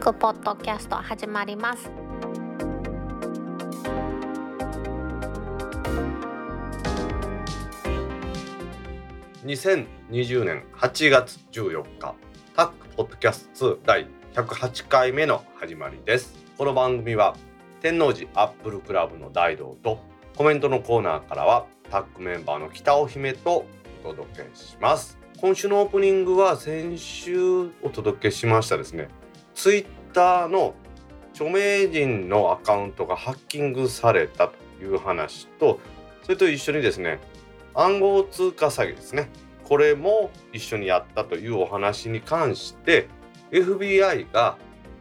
クポッドキャスト始まります。2020年8月14日タックポッドキャスト2第108回目の始まりです。この番組は天王寺アップルクラブの大道とコメントのコーナーからはタックメンバーの北尾姫とお届けします。今週のオープニングは先週お届けしましたですね。ツイッターの著名人のアカウントがハッキングされたという話とそれと一緒にですね暗号通貨詐欺ですね。これも一緒にやったというお話に関して FBI が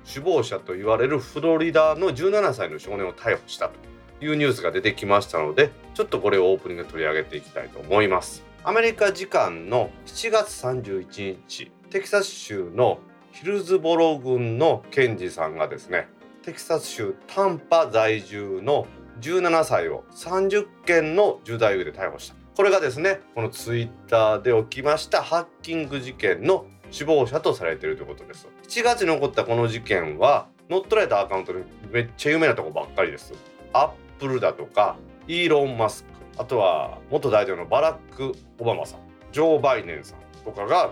首謀者と言われるフロリダの17歳の少年を逮捕したというニュースが出てきましたのでちょっとこれをオープニングで取り上げていきたいと思います。アメリカ時間の7月31日テキサス州のヒルズボロ郡の検事さんがですねテキサス州タンパ在住の17歳を30件の重大で逮捕した。これがですねこのツイッターで起きましたハッキング事件の首謀者とされているということです。7月に起こったこの事件は乗っ取られたアカウントでめっちゃ有名なとこばっかりです。アップルだとかイーロン・マスクあとは元大統領のバラック・オバマさんジョー・バイデンさんとかが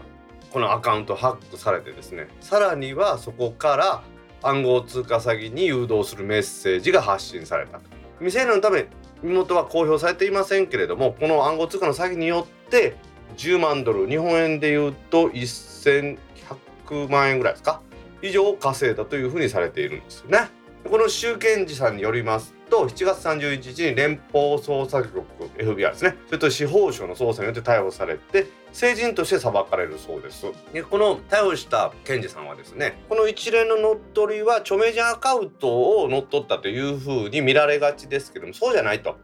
このアカウントハックされてですねさらにはそこから暗号通貨詐欺に誘導するメッセージが発信された未成年のため身元は公表されていませんけれどもこの暗号通貨の詐欺によって10万ドル日本円でいうと1100万円ぐらいですか以上稼いだというふうにされているんですよね。この州検事さんによりますと7月31日に連邦捜査局 FBI ですねそれと司法省の捜査によって逮捕されて成人として裁かれるそうです。でこの逮捕した検事さんはですねこの一連の乗っ取りは著名人アカウントを乗っ取ったというふうに見られがちですけどもそうじゃないと。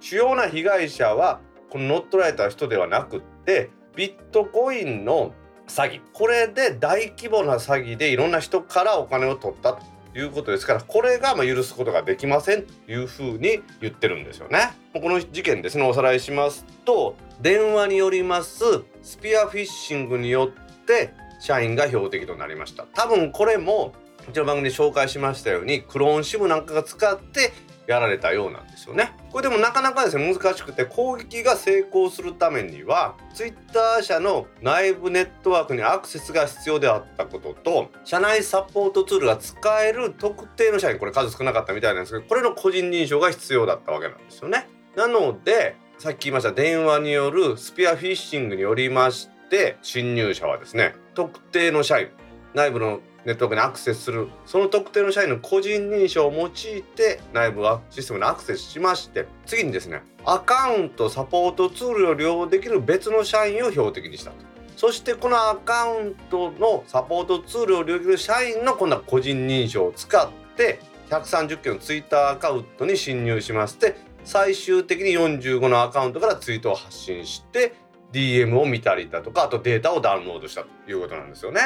主要な被害者はこの乗っ取られた人ではなくってビットコインの詐欺。これで大規模な詐欺でいろんな人からお金を取ったということですからこれがま許すことができませんというふうに言ってるんですよね。この事件ですねおさらいしますと電話によりますスピアフィッシングによって社員が標的となりました多分これもうちの番組で紹介しましたようにクローンシムなんかが使ってやられたようなんですよね。これでもなかなかですね難しくて攻撃が成功するためには Twitter 社の内部ネットワークにアクセスが必要であったことと社内サポートツールが使える特定の社員これ数少なかったみたいなんですけどこれの個人認証が必要だったわけなんですよね。なのでさっき言いました。電話によるスピアフィッシングによりまして侵入者はですね特定の社員内部のネットワークにアクセスする。その特定の社員の個人認証を用いて内部はシステムにアクセスしまして次にですねアカウントサポートツールを利用できる別の社員を標的にしたと。そしてこのアカウントのサポートツールを利用できる社員の今度は個人認証を使って130件のツイッターアカウントに侵入しまして最終的に45のアカウントからツイートを発信して DM を見たりだとかあとデータをダウンロードしたということなんですよね。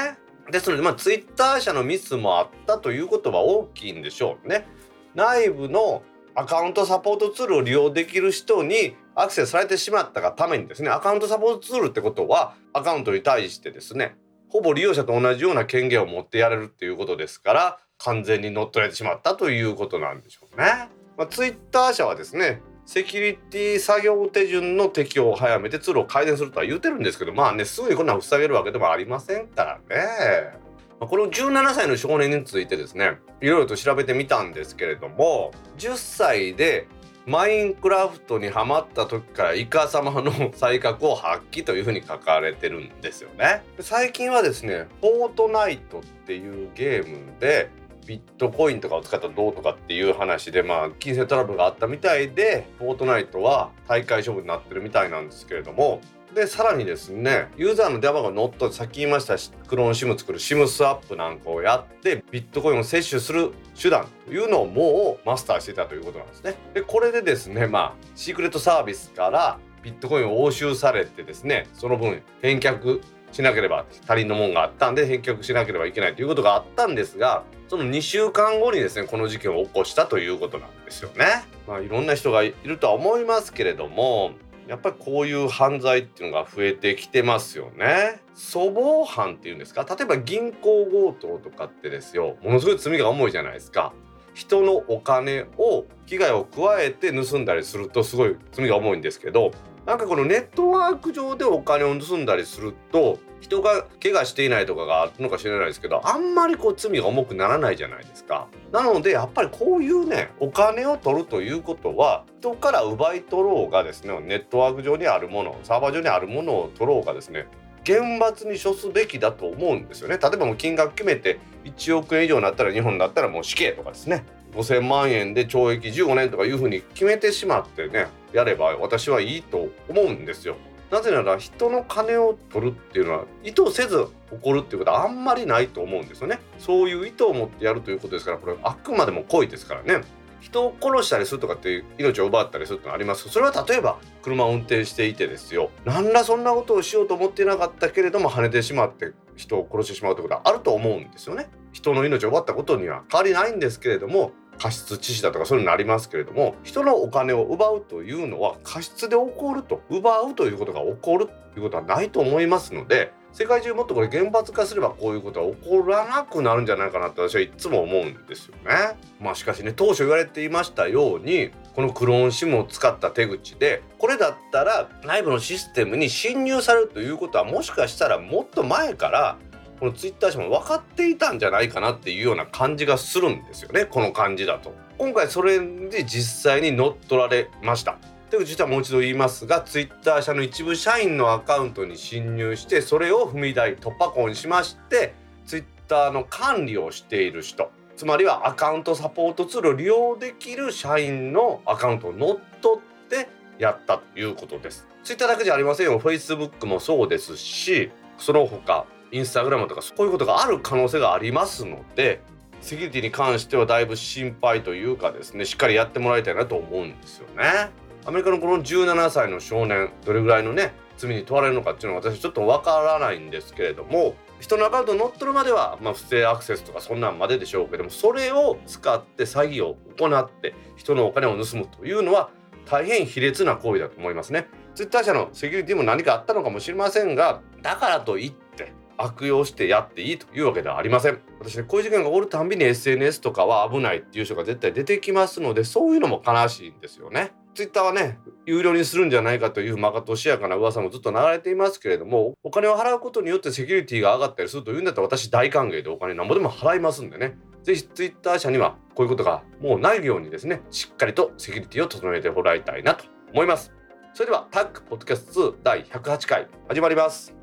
ですので、まあ、ツイッター社のミスもあったということは大きいんでしょうね。内部のアカウントサポートツールを利用できる人にアクセスされてしまったがためにですねアカウントサポートツールってことはアカウントに対してですねほぼ利用者と同じような権限を持ってやれるっていうことですから完全に乗っ取られてしまったということなんでしょうね。まあ、ツイッター社はですねセキュリティ作業手順の適用を早めてツールを改善するとは言うてるんですけどまあねすぐにこんなの塞げるわけでもありませんからね。この17歳の少年についてですねいろいろと調べてみたんですけれども10歳でマインクラフトにハマった時からイカ様の才覚を発揮というふうに書かれてるんですよね。最近はですね「フォートナイト」っていうゲームでビットコインとかを使ったらどうとかっていう話でまあ金銭トラブルがあったみたいでフォートナイトは大会処分になってるみたいなんですけれどもでさらにですねユーザーの電話が乗ったさっき言いましたクローン SIM 作る SIM スワップなんかをやってビットコインを摂取する手段というのをもうマスターしてたということなんですね。でこれでですねまあシークレットサービスからビットコインを押収されてですねその分返却しなければ他人のもんがあったんで返却しなければいけないということがあったんですがその2週間後にですねこの事件を起こしたということなんですよね。まあいろんな人がいるとは思いますけれどもやっぱりこういう犯罪っていうのが増えてきてますよね。粗暴犯っていうんですか？例えば銀行強盗とかってですよものすごい罪が重いじゃないですか。人のお金を危害を加えて盗んだりするとすごい罪が重いんですけどなんかこのネットワーク上でお金を盗んだりすると人が怪我していないとかがあるのか知らないですけどあんまりこう罪が重くならないじゃないですか。なのでやっぱりこういうねお金を取るということは人から奪い取ろうがですねネットワーク上にあるものサーバー上にあるものを取ろうがですね厳罰に処すべきだと思うんですよね。例えばもう金額決めて1億円以上になったら日本だったらもう死刑とかですね5,000万円で懲役15年とかいうふうに決めてしまってねやれば私はいいと思うんですよ。なぜなら人の金を取るっていうのは意図せず起こるっていうことはあんまりないと思うんですよね。そういう意図を持ってやるということですからこれあくまでも故意ですからね。人を殺したりするとかっていう命を奪ったりするってのあります。それは例えば車を運転していてですよ。何らそんなことをしようと思っていなかったけれども跳ねてしまって人を殺してしまうってことはあると思うんですよね。人の命を奪ったことには変わりないんですけれども過失致死だとかそういうのになりますけれども人のお金を奪うというのは過失で起こると奪うということが起こるということはないと思いますので世界中もっとこれ厳罰化すればこういうことは起こらなくなるんじゃないかなって私はいつも思うんですよね。まあしかしね当初言われていましたようにこのクローン SIM を使った手口でこれだったら内部のシステムに侵入されるということはもしかしたらもっと前からこのツイッター社も分かっていたんじゃないかなっていうような感じがするんですよね。この感じだと。今回それで実際に乗っ取られました。で実はもう一度言いますがツイッター社の一部社員のアカウントに侵入してそれを踏み台突破口にしましてツイッターの管理をしている人つまりはアカウントサポートツールを利用できる社員のアカウントを乗っ取ってやったということです。ツイッターだけじゃありませんよ。Facebook もそうですし、その他インスタグラムとかそういうことがある可能性がありますのでセキュリティに関してはだいぶ心配というかですねしっかりやってもらいたいなと思うんですよね。アメリカのこの17歳の少年どれぐらいのね罪に問われるのかっていうのは私ちょっとわからないんですけれども人のアカウント乗っ取るまでは、まあ、不正アクセスとかそんなんまででしょうけどもそれを使って詐欺を行って人のお金を盗むというのは大変卑劣な行為だと思いますね。ツイッター社のセキュリティも何かあったのかもしれませんがだからといって悪用してやっていいというわけではありません私ねこういう事件が起こるたんびに SNS とかは危ないっていう人が絶対出てきますのでそういうのも悲しいんですよねツイッターはね有料にするんじゃないかというまかとしやかな噂もずっと流れていますけれどもお金を払うことによってセキュリティが上がったりするというんだったら私大歓迎でお金なんぼでも払いますんでね。ぜひツイッター社にはこういうことがもうないようにですねしっかりとセキュリティを整えてもらいたいなと思います。それではタックポッドキャスト2第108回始まります。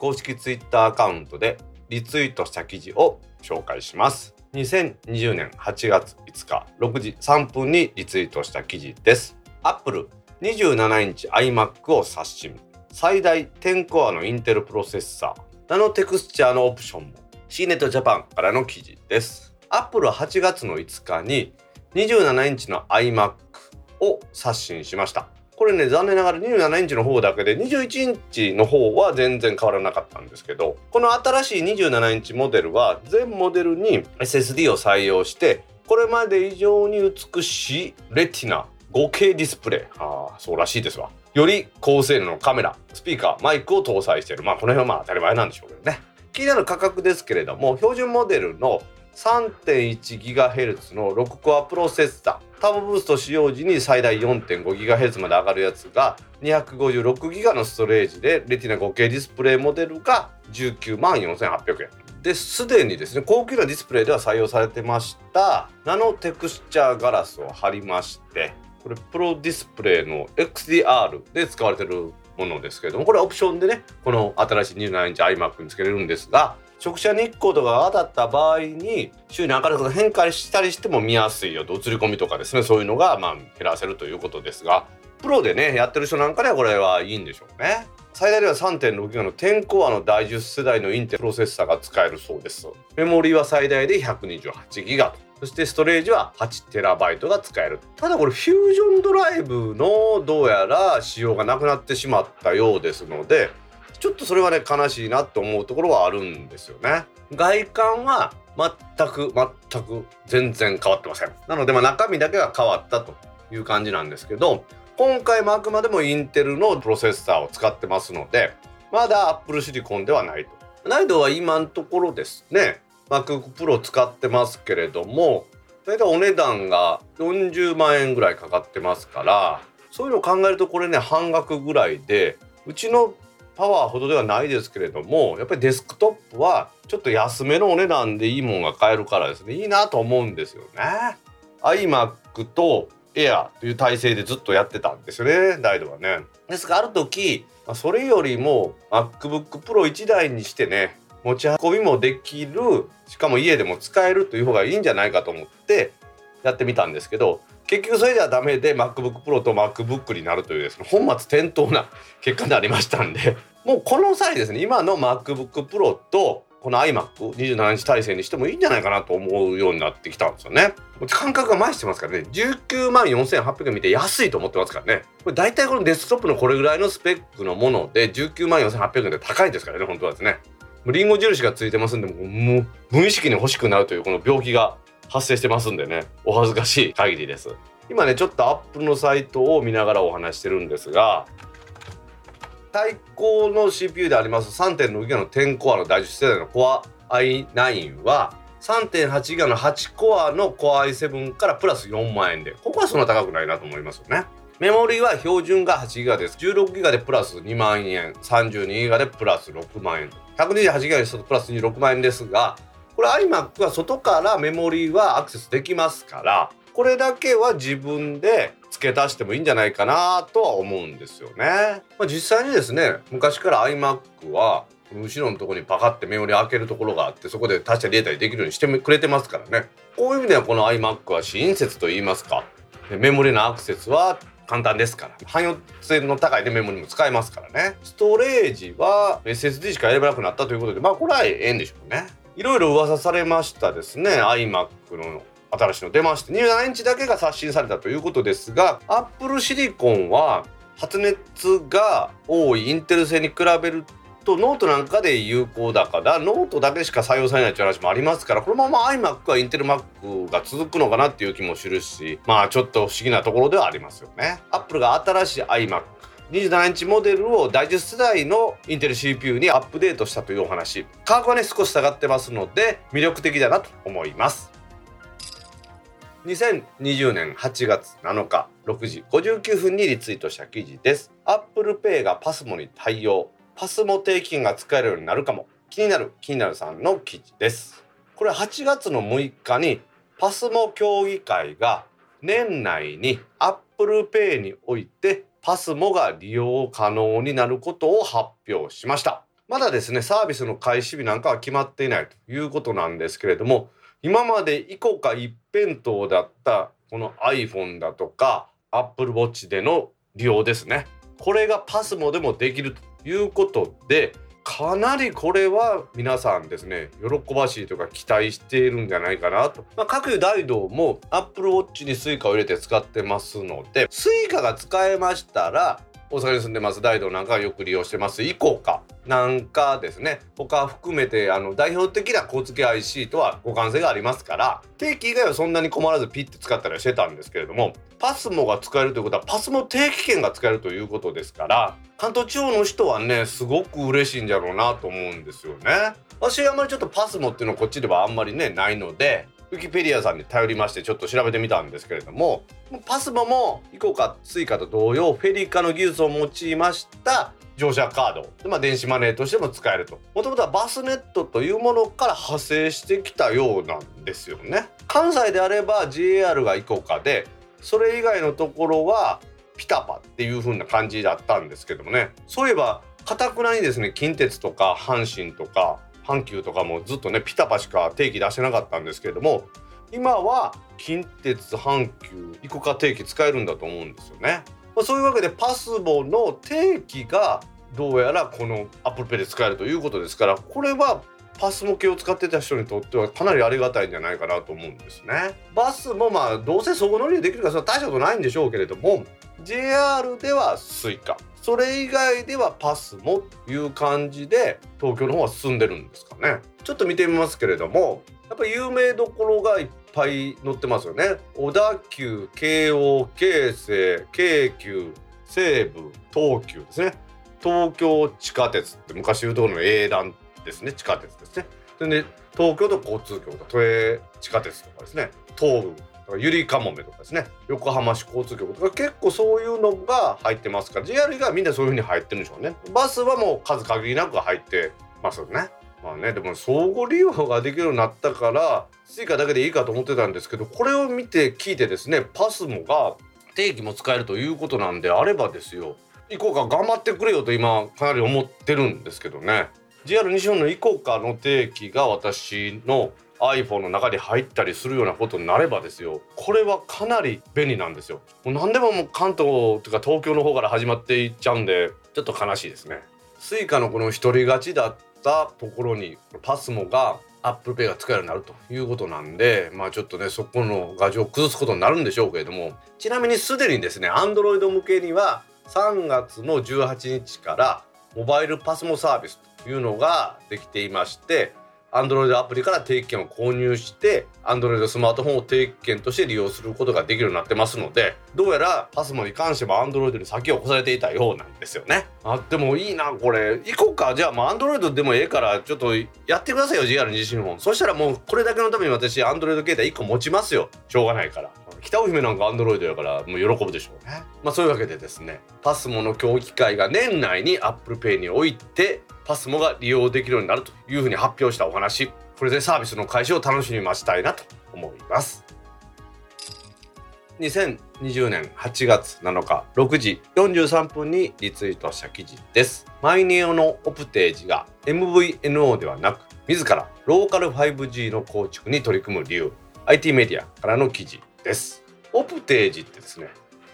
公式ツイッターアカウントでリツイートした記事を紹介します。2020年8月5日6時3分にリツイートした記事です。Apple 27インチ iMac を刷新。最大10コアのインテルプロセッサー。ナノテクスチャーのオプションも。C ネットジャパンからの記事です。Apple は8月の5日に27インチの iMac を刷新しました。これね残念ながら27インチの方だけで21インチの方は全然変わらなかったんですけどこの新しい27インチモデルは全モデルに SSD を採用してこれまで以上に美しいレティナ 5K ディスプレイ。ああそうらしいですわ。より高性能のカメラスピーカーマイクを搭載している。まあこの辺はまあ当たり前なんでしょうけどね。気になる価格ですけれども標準モデルの 3.1GHz の6コアプロセッサー。ターボブースト使用時に最大 4.5GHz まで上がるやつが 256GB のストレージでレティナ 5K ディスプレイモデルが19万4800円。ですでにですね高級なディスプレイでは採用されてましたナノテクスチャーガラスを貼りましてこれプロディスプレイの XDR で使われてるものですけれどもこれはオプションでねこの新しい27インチ iMac につけれるんですが直射日光とかが当たった場合に周囲に明るく変化したりしても見やすいよと映り込みとかですねそういうのがまあ減らせるということですがプロでねやってる人なんかではこれはいいんでしょうね。最大では3.6ギガの10コアの第10世代のインテルプロセッサーが使えるそうです。メモリーは最大で128ギガと。そしてストレージは 8TB が使える。ただこれフュージョンドライブのどうやら仕様がなくなってしまったようですので、ちょっとそれはね悲しいなと思うところはあるんですよね。外観は全く全く全然変わってません。なのでまあ中身だけが変わったという感じなんですけど、今回もあくまでもインテルのプロセッサーを使ってますのでまだ Apple シリコンではないと難易度は今のところですね MacBook Pro 使ってますけれども大体お値段が40万円ぐらいかかってますからそういうのを考えるとこれね半額ぐらいでうちのパワーほどではないですけれどもやっぱりデスクトップはちょっと安めのお値段でいいもんが買えるからですねいいなと思うんですよね。iMac とエアという体制でずっとやってたんですよねダイドはね。ですがある時それよりも MacBookPro1 台にしてね持ち運びもできるしかも家でも使えるという方がいいんじゃないかと思ってやってみたんですけど結局それじゃダメで MacBookPro と MacBook になるというですね本末転倒な結果になりましたんでもうこの際ですね今の MacBookPro とこの iMac27 インチ体制にしてもいいんじゃないかなと思うようになってきたんですよね。感覚が増してますからね。19万4800円見て安いと思ってますからね。これ大体このデスクトップのこれぐらいのスペックのもので19万4800円で高いですからね本当はですね。リンゴ印がついてますんでもう無意識に欲しくなるというこの病気が発生してますんでね。お恥ずかしい限りです。今ねちょっとアップルのサイトを見ながらお話してるんですが最高の CPU であります3.6ギガの10コアの第10世代の Core i9 は3.8ギガの8コアの Core i7 からプラス4万円でここはそんな高くないなと思いますよね。メモリーは標準が8ギガです。16ギガでプラス2万円32ギガでプラス6万円。128ギガにするとプラス26万円ですがこれ iMac は外からメモリーはアクセスできますからこれだけは自分で付け足してもいいんじゃないかなとは思うんですよね。まあ、実際にですね昔から iMac は後ろのとこにパカってメモリ開けるところがあってそこで足したり入れたりできるようにしてくれてますからね。こういう意味ではこの iMac は親切と言いますかメモリのアクセスは簡単ですから。汎用性の高い、ね、メモリも使えますからね。ストレージは SSD しか選べなくなったということでまあこれはええんでしょうね。いろいろ噂されましたですね iMac の新しいの出まして27インチだけが刷新されたということですが Apple シリコンは発熱が多いインテル製に比べるとノートなんかで有効だからノートだけしか採用されないという話もありますからこのまま iMac はインテル Mac が続くのかなっていう気もするしまあちょっと不思議なところではありますよね。Apple が新しい iMac 27インチモデルを第10世代のインテル CPU にアップデートしたというお話価格はね少し下がってますので魅力的だなと思います2020年8月7日6時59分にリツイートした記事です。Apple Pay がパスモに対応。パスモ定期券が使えるようになるかも。気になる気になるさんの記事です。これ8月の6日にパスモ協議会が年内に Apple Pay においてパスモが利用可能になることを発表しました。まだですねサービスの開始日なんかは決まっていないということなんですけれども今まで以降か一辺倒だったこの iPhone だとか Apple Watch での利用ですね。これがパスモでもできるということでかなりこれは皆さんですね喜ばしいとか期待しているんじゃないかなと、まあ、各大道も Apple Watch に Suica を入れて使ってますので Suica が使えましたら大阪に住んでます。大道なんかよく利用してます。以降か。なんかですね。他含めてあの代表的な交通系 IC とは互換性がありますから定期以外はそんなに困らずピッて使ったりしてたんですけれどもパスモが使えるということはパスモ定期券が使えるということですから関東地方の人はねすごく嬉しいんじゃろうなと思うんですよね。私はあんまりちょっとパスモっていうのはこっちではあんまりねないのでウィキペディアさんに頼りましてちょっと調べてみたんですけれどもパスモもイコカスイカと同様フェリカの技術を用いました乗車カード、まあ、電子マネーとしても使えると。もともとはバスネットというものから派生してきたようなんですよね。関西であれば JR がイコカでそれ以外のところはピタパっていう風な感じだったんですけどもね。そういえばかたくなにですね近鉄とか阪神とか阪急とかもずっとねピタパしか定期出してなかったんですけれども今は近鉄阪急イコカ定期使えるんだと思うんですよね。まあ、そういうわけでパスモの定期がどうやらこの Apple Pay で使えるということですからこれはパスモ系を使ってた人にとってはかなりありがたいんじゃないかなと思うんですね。バスもまあどうせそこ乗りでできるかそれは大したことないんでしょうけれども JR では Suica それ以外ではパスモという感じで東京の方は進んでるんですかね。ちょっと見てみますけれどもやっぱ有名どころがいっぱい載ってますよね。小田急京王京成京急西武東急ですね。東京地下鉄って昔言うところの英断ですね地下鉄ですね。でね東京都交通局と都営地下鉄とかですね東武とかゆりかもめとかですね横浜市交通局とか結構そういうのが入ってますから JR 以外はみんなそういうふうに入ってるんでしょうね。バスはもう数限りなく入ってますよね。まあねでも相互利用ができるようになったから Suica だけでいいかと思ってたんですけどこれを見て聞いてですね PASMO が定期も使えるということなんであればですよ ICOCA 頑張ってくれよと今かなり思ってるんですけどね JR 西日本の ICOCA の定期が私の iPhone の中に入ったりするようなことになればですよ。これはかなり便利なんですよ。もう何でももう関東とか東京の方から始まっていっちゃうんでちょっと悲しいですね。Suica のこの一人勝ちだったところにパスモが Apple Pay が使えるようになるということなんでまあちょっとねそこの画像を崩すことになるんでしょうけれども。ちなみにすでにですね Android 向けには3月の18日からモバイルパスモサービスというのができていまして Android アプリから定期券を購入して Android スマートフォンを定期券として利用することができるようになってますのでどうやらパスモに関しても Android に先を越されていたようなんですよね。あでもいいなこれ。行こうか。じゃあもう Android でもええからちょっとやってくださいよ JR 西日本そしたらもうこれだけのために私 Android 携帯1個持ちますよ。しょうがないから。北尾姫なんかアンドロイドやからもう喜ぶでしょうね。まあそういうわけでですね、パスモの協議会が年内に Apple Pay においてパスモが利用できるようになるというふうに発表したお話、これでサービスの開始を楽しみましたいなと思います。2020年8月7日6時43分にリツイートした記事です。マイネオのオプテージが MVNO ではなく自らローカル 5G の構築に取り組む理由 IT メディアからの記事ですオプテージってですね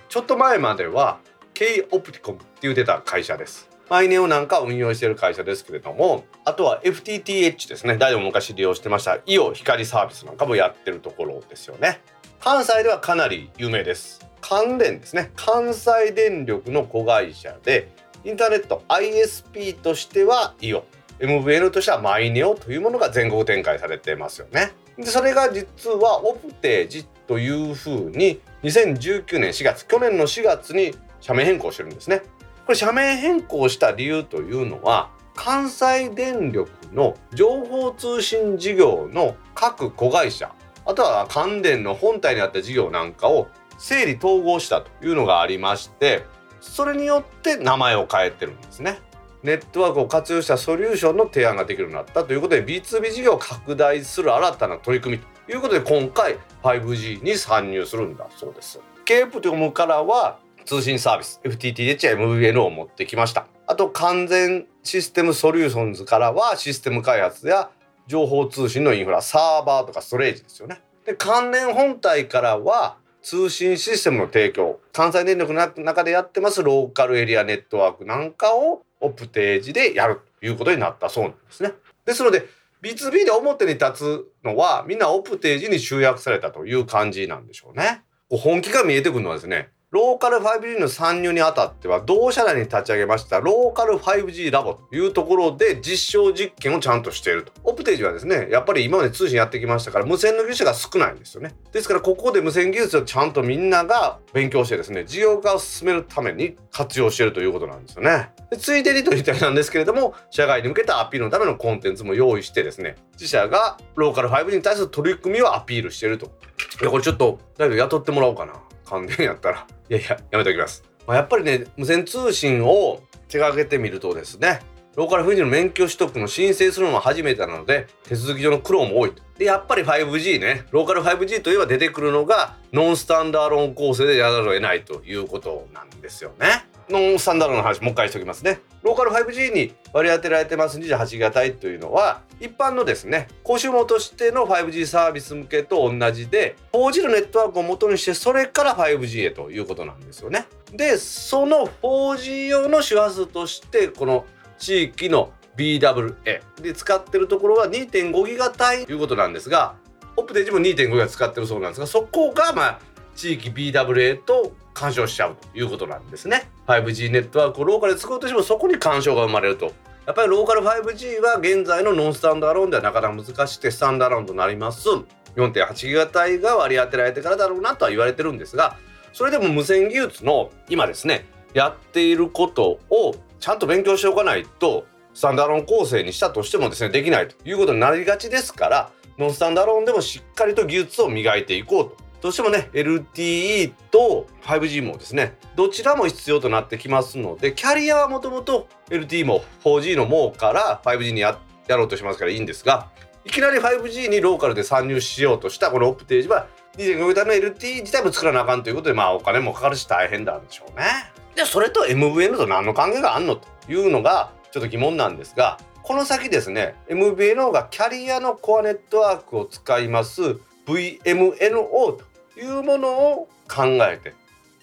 ちょっと前までは K オプティコムって言ってた会社ですマイネオなんか運用している会社ですけれどもあとは FTTH ですね。誰も昔利用してました。イオ光サービスなんかもやってるところですよね。関西ではかなり有名です。関電ですね。関西電力の子会社でインターネット ISP としてはイオ MVN としてはマイネオというものが全国展開されてますよね。でそれが実はオプテージというふうに2019年4月去年の4月に社名変更してるんですね。これ社名変更した理由というのは関西電力の情報通信事業の各子会社あとは関電の本体にあった事業なんかを整理統合したというのがありましてそれによって名前を変えてるんですね。ネットワークを活用したソリューションの提案ができるようになったということで B2B 事業を拡大する新たな取り組みということで今回 5G に参入するんだそうです。ケープティムからは通信サービス FTTH や MVN を持ってきました。あと完全システムソリューションズからはシステム開発や情報通信のインフラサーバーとかストレージですよね。で関連本体からは通信システムの提供関西電力の中でやってますローカルエリアネットワークなんかをオプテージでやるということになったそうなんですね。ですので B2B で表に立つのはみんなオプテージに集約されたという感じなんでしょうね。本気が見えてくるのはですねローカル 5G の参入にあたっては同社内に立ち上げましたローカル 5G ラボというところで実証実験をちゃんとしていると。オプテージはですね、やっぱり今まで通信やってきましたから無線の技術が少ないんですよね。ですからここで無線技術をちゃんとみんなが勉強してですね、事業化を進めるために活用しているということなんですよね。でついでにと言ったりなんですけれども、社外に向けたアピールのためのコンテンツも用意してですね、自社がローカル 5G に対する取り組みをアピールしていると。いや、これちょっと、だけど雇ってもらおうかな。関連やったら。いやいや、やめておきます。まあ、やっぱりね、無線通信を手がけてみるとですね、ローカル 5G の免許取得の申請するのは初めてなので手続き上の苦労も多いとでやっぱり 5G ねローカル 5G といえば出てくるのがノンスタンダーロン構成でやらざるを得ないということなんですよねノンスタンダードの話もう一回しておきますね。ローカル 5G に割り当てられてます。28型帯というのは一般のですね公衆網としての 5G サービス向けと同じで 4G のネットワークを元にしてそれから 5G へということなんですよね。でその 4G 用の周波数としてこの地域の BWA で使ってるところは2.5ギガ帯ということなんですがオプテージも2.5ギガ使ってるそうなんですがそこがまあ地域 BWA と干渉しちゃうということなんですね。5G ネットワークをローカルで使おうとしてもそこに干渉が生まれると。やっぱりローカル 5G は現在のノンスタンダーローンではなかなか難しくてスタンダーローンとなります。4.8ギガ帯が割り当てられてからだろうなとは言われてるんですがそれでも無線技術の今ですねやっていることをちゃんと勉強しておかないとスタンダーローン構成にしたとしてもですねできないということになりがちですからノンスタンダーローンでもしっかりと技術を磨いていこうと。どうしてもね LTE と 5G もですねどちらも必要となってきますのでキャリアはもともと LTE も 4G のもうから 5G にややろうとしますからいいんですがいきなり 5G にローカルで参入しようとしたこのオプテージは2.5桁の LTE 自体も作らなあかんということでまあお金もかかるし大変なんでしょうね。でそれと MVN と何の関係があんのというのがちょっと疑問なんですがこの先ですね MVN がキャリアのコアネットワークを使います VMNO というものを考えて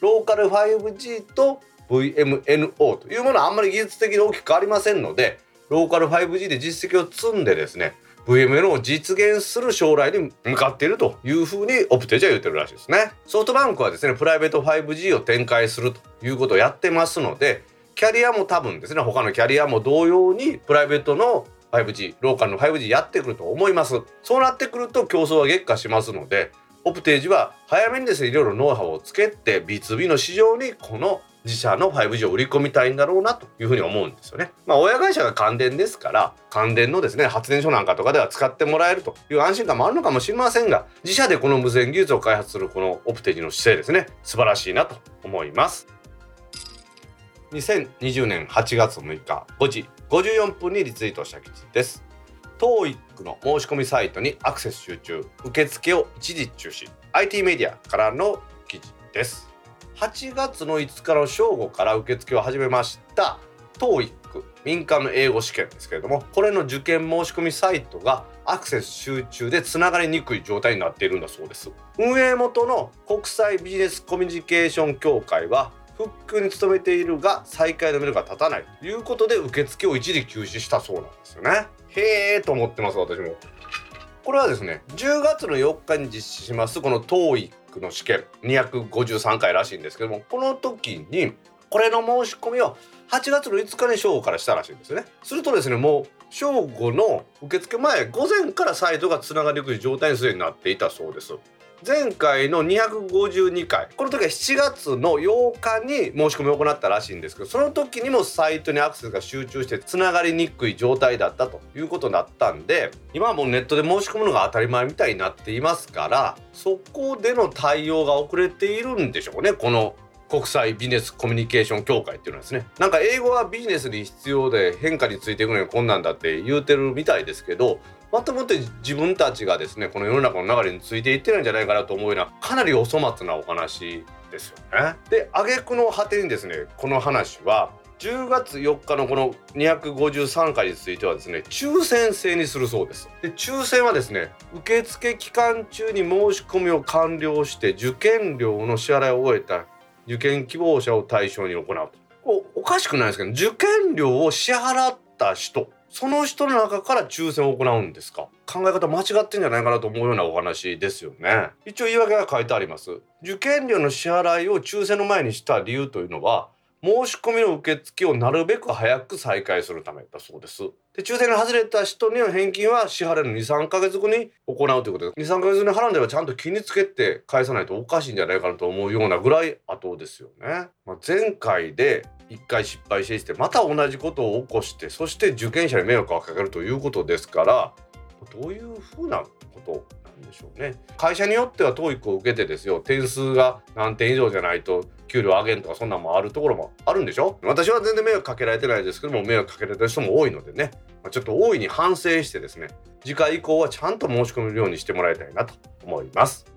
ローカル 5G と VMNO というものはあんまり技術的に大きく変わりませんのでローカル 5G で実績を積んでですね VMNO を実現する将来に向かっているというふうにオプテージは言ってるらしいですね。ソフトバンクはですねプライベート 5G を展開するということをやってますのでキャリアも多分ですね他のキャリアも同様にプライベートの 5G ローカルの 5G やってくると思いますそうなってくると競争は激化しますのでオプテージは早めにですねいろいろノウハウをつけて B2B の市場にこの自社の 5G を売り込みたいんだろうなというふうに思うんですよね。まあ親会社が関電ですから関電のですね発電所なんかとかでは使ってもらえるという安心感もあるのかもしれませんが自社でこの無線技術を開発するこのオプテージの姿勢ですね素晴らしいなと思います。2020年8月6日5時54分にリツイートした記事です。TOEIC の申し込みサイトにアクセス集中受付を一時中止。IT メディアからの記事です。8月の5日の正午から受付を始めました。TOEIC 民間の英語試験ですけれどもこれの受験申し込みサイトがアクセス集中でつながりにくい状態になっているんだそうです。運営元の国際ビジネスコミュニケーション協会は復旧に努めているが再開のめどが立たないということで受付を一時休止したそうなんですよね。へえと思ってます私も。これはですね10月の4日に実施しますこの TOEIC の試験。253回らしいんですけどもこの時にこれの申し込みを8月の5日に正午からしたらしいんですね。するとですねもう正午の受付前午前からサイトがつながりにくい状態にすでになっていたそうです。前回の252回。この時は7月の8日に申し込みを行ったらしいんですけどその時にもサイトにアクセスが集中してつながりにくい状態だったということになったんで今はもうネットで申し込むのが当たり前みたいになっていますからそこでの対応が遅れているんでしょうねこの国際ビジネスコミュニケーション協会っていうのはですね。なんか英語はビジネスに必要で変化についていくのに困難だって言うてるみたいですけどまともって自分たちがですねこの世の中の流れについていってるんじゃないかなと思うようなかなりお粗末なお話ですよね。で挙句の果てにですねこの話は10月4日のこの253回についてはですね抽選制にするそうです。で抽選はですね受付期間中に申し込みを完了して受験料の支払いを終えた受験希望者を対象に行うと。こうおかしくないですけど受験料を支払った人。その人の中から抽選を行うんですか？考え方間違ってんじゃないかなと思うようなお話ですよね。一応言い訳が書いてあります。受験料の支払いを抽選の前にした理由というのは申し込みの受付をなるべく早く再開するためだそうです。で抽選に外れた人には返金は支払いの23ヶ月後に行うということで23ヶ月後に払うんではちゃんと気につけて返さないとおかしいんじゃないかなと思うようなぐらい後ですよね、まあ、前回で一回失敗してまた同じことを起こしてそして受験者に迷惑をかけるということですからどういうふうなことなんでしょうね。会社によっては TOEIC を受けてですよ。点数が何点以上じゃないと給料上げんとかそんなんもあるところもあるんでしょ？私は全然迷惑かけられてないですけども迷惑かけられた人も多いのでね。ちょっと大いに反省してですね次回以降はちゃんと申し込めるようにしてもらいたいなと思います。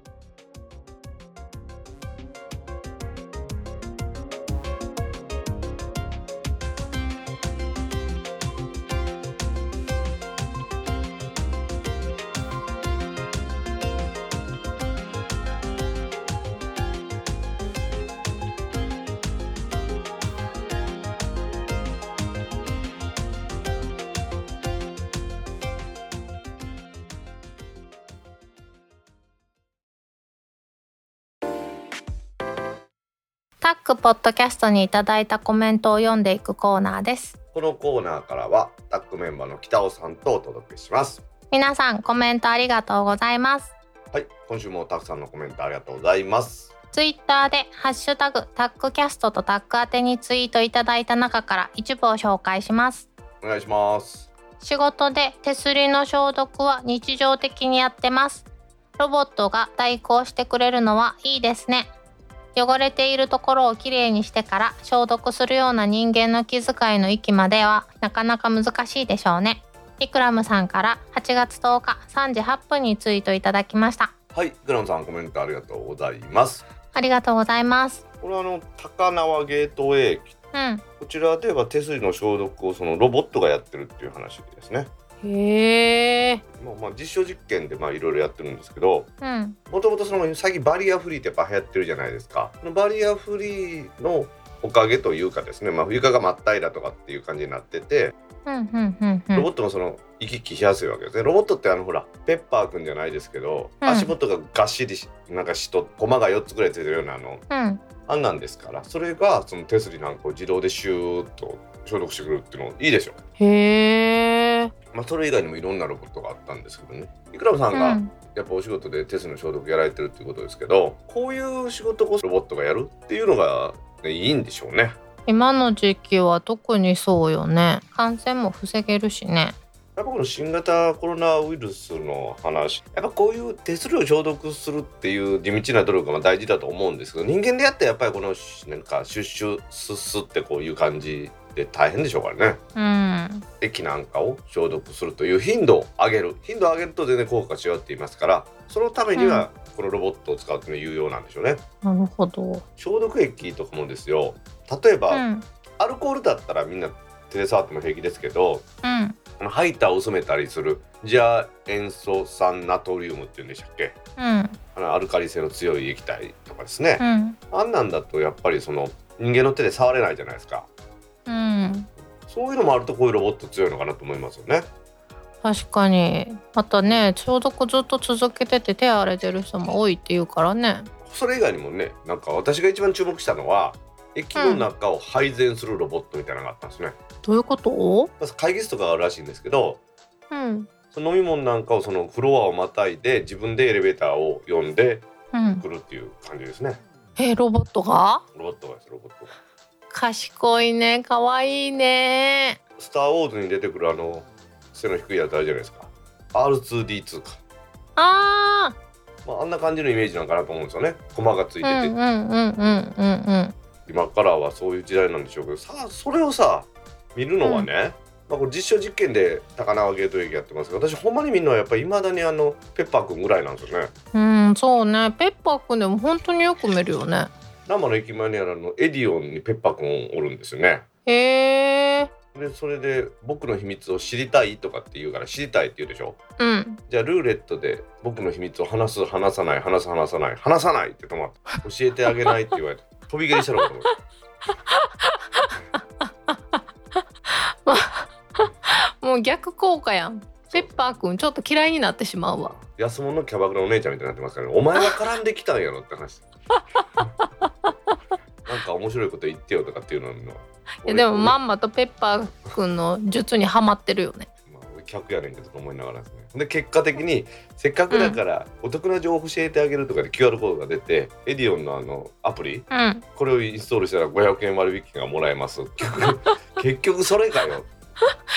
タックポッドキャストにいただいたコメントを読んでいくコーナーです。このコーナーからはタックメンバーの北尾さんとお届けします。皆さんコメントありがとうございます。はい今週もたくさんのコメントありがとうございます。ツイッターでハッシュタグタックキャストとタック宛てにツイートいただいた中から一部を紹介します。お願いします。仕事で手すりの消毒は日常的にやってます。ロボットが代行してくれるのはいいですね汚れているところをきれいにしてから消毒するような人間の気遣いの域まではなかなか難しいでしょうね。イクラムさんから8月10日3時8分にツイートいただきました。はいグラムさんコメントありがとうございます。ありがとうござます。これはあの高輪ゲートウェイうん。こちらでは手すりの消毒をそのロボットがやってるっていう話ですねへえ。まあ、まあ実証実験でまあいろいろやってるんですけどうん。もともとその最近バリアフリーってやっぱ流行ってるじゃないですか。そのバリアフリーのおかげというかですね、まあ、床が真っ平らとかっていう感じになっててロボんットもその行き来しやすいわけですね。ロボットってあのほらペッパーくんじゃないですけど、うん。足元ががっしりしなんかしとコマが4つぐらいついてるようなあのうん。あんなんですからそれがその手すりなんかを自動でシューッと消毒してくれるっていうのいいでしょ。へえまあそれ以外にもいろんなロボットがあったんですけどね。イクラブさんが、うん。やっぱお仕事で手すりの消毒やられてるっていうことですけどこういう仕事こそロボットがやるっていうのが、ね、いいんでしょうね。今の時期は特にそうよね。感染も防げるしね。やっぱこの新型コロナウイルスの話。やっぱこういう手すりを消毒するっていう地道な努力が大事だと思うんですけど人間でやってやっぱりこのなんかシュッシュスッスってこういう感じで大変でしょうからね。うん。液なんかを消毒するという頻度を上げる。頻度を上げると全然効果が違うって言いますからそのためにはこのロボットを使うっていうのは有用なんでしょうね。なるほど。消毒液とかもですよ。例えば、うん。アルコールだったらみんな手で触っても平気ですけどうん。ハイターを薄めたりするジア塩素酸ナトリウムっていうんでしたっけ？うん。あのアルカリ性の強い液体とかですね。う、ん。あんなんだとやっぱりその人間の手で触れないじゃないですかうん。そういうのもあるとこういうロボット強いのかなと思いますよね。確かに。またね消毒ずっと続けてて手荒れてる人も多いって言うからね。それ以外にもねなんか私が一番注目したのは液の中を配膳するロボットみたいなのがあったんですね、どういうこと？会議室とかがあるらしいんですけどうん。その飲み物なんかをそのフロアをまたいで自分でエレベーターを呼んでうん。くるっていう感じですね。えロボットが？ロボットがですロボットが賢いね。可愛いね。スター・ウォーズに出てくるあの背の低いやつあるじゃないですか。R2D2 か、あまあ、あんな感じのイメージなんかなと思うんですよね。駒がついてて、ーうんうんうんうんうんうん。今からはそういう時代なんでしょうけど。さあそれをさ見るのはね、まあ、これ実証実験で高輪ゲート駅やってますけど私ほんまに見るのはやっぱりいまだにあのペッパーくんぐらいなんですよね。うんそうね。ペッパーくんでも本当によく見るよね生の駅前にあるあのエディオンにペッパーくんおるんですよね。へえでそれで僕の秘密を知りたいとかって言うから知りたいって言うでしょ。うん。じゃあルーレットで僕の秘密を話す話さない話す話さない話さないって止まって教えてあげないって言われて飛び蹴りしたのかと思ってもう逆効果やん。ペッパーくんちょっと嫌いになってしまうわ。安物のキャバクラのお姉ちゃんみたいになってますからね。お前が絡んできたんやろって話なんか面白いこと言ってよとかっていうのの。いやでもままんまとペッパーくんの術にはまってるよね。あ、俺客やねんけどと思いながらですね。で結果的にせっかくだからお得な情報教えてあげるとかで QR コードが出てエディオンのあのアプリうん。これをインストールしたら500円割引がもらえます。結局 結局それかよ、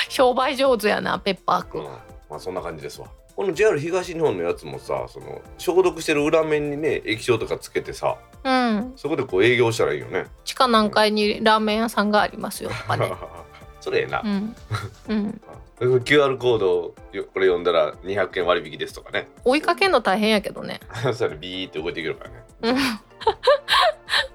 商売上手やなペッパーくうんんまあそんな感じですわ。この JR 東日本のやつもさその消毒してる裏面にね液晶とかつけてさうん。そこでこう営業したらいいよね。地下何階にラーメン屋さんがありますよとかね。それええな、うん、うん、QR コードよこれ読んだら200円割引ですとかね。追いかけんの大変やけどね。それビーって動いていけるからね。うん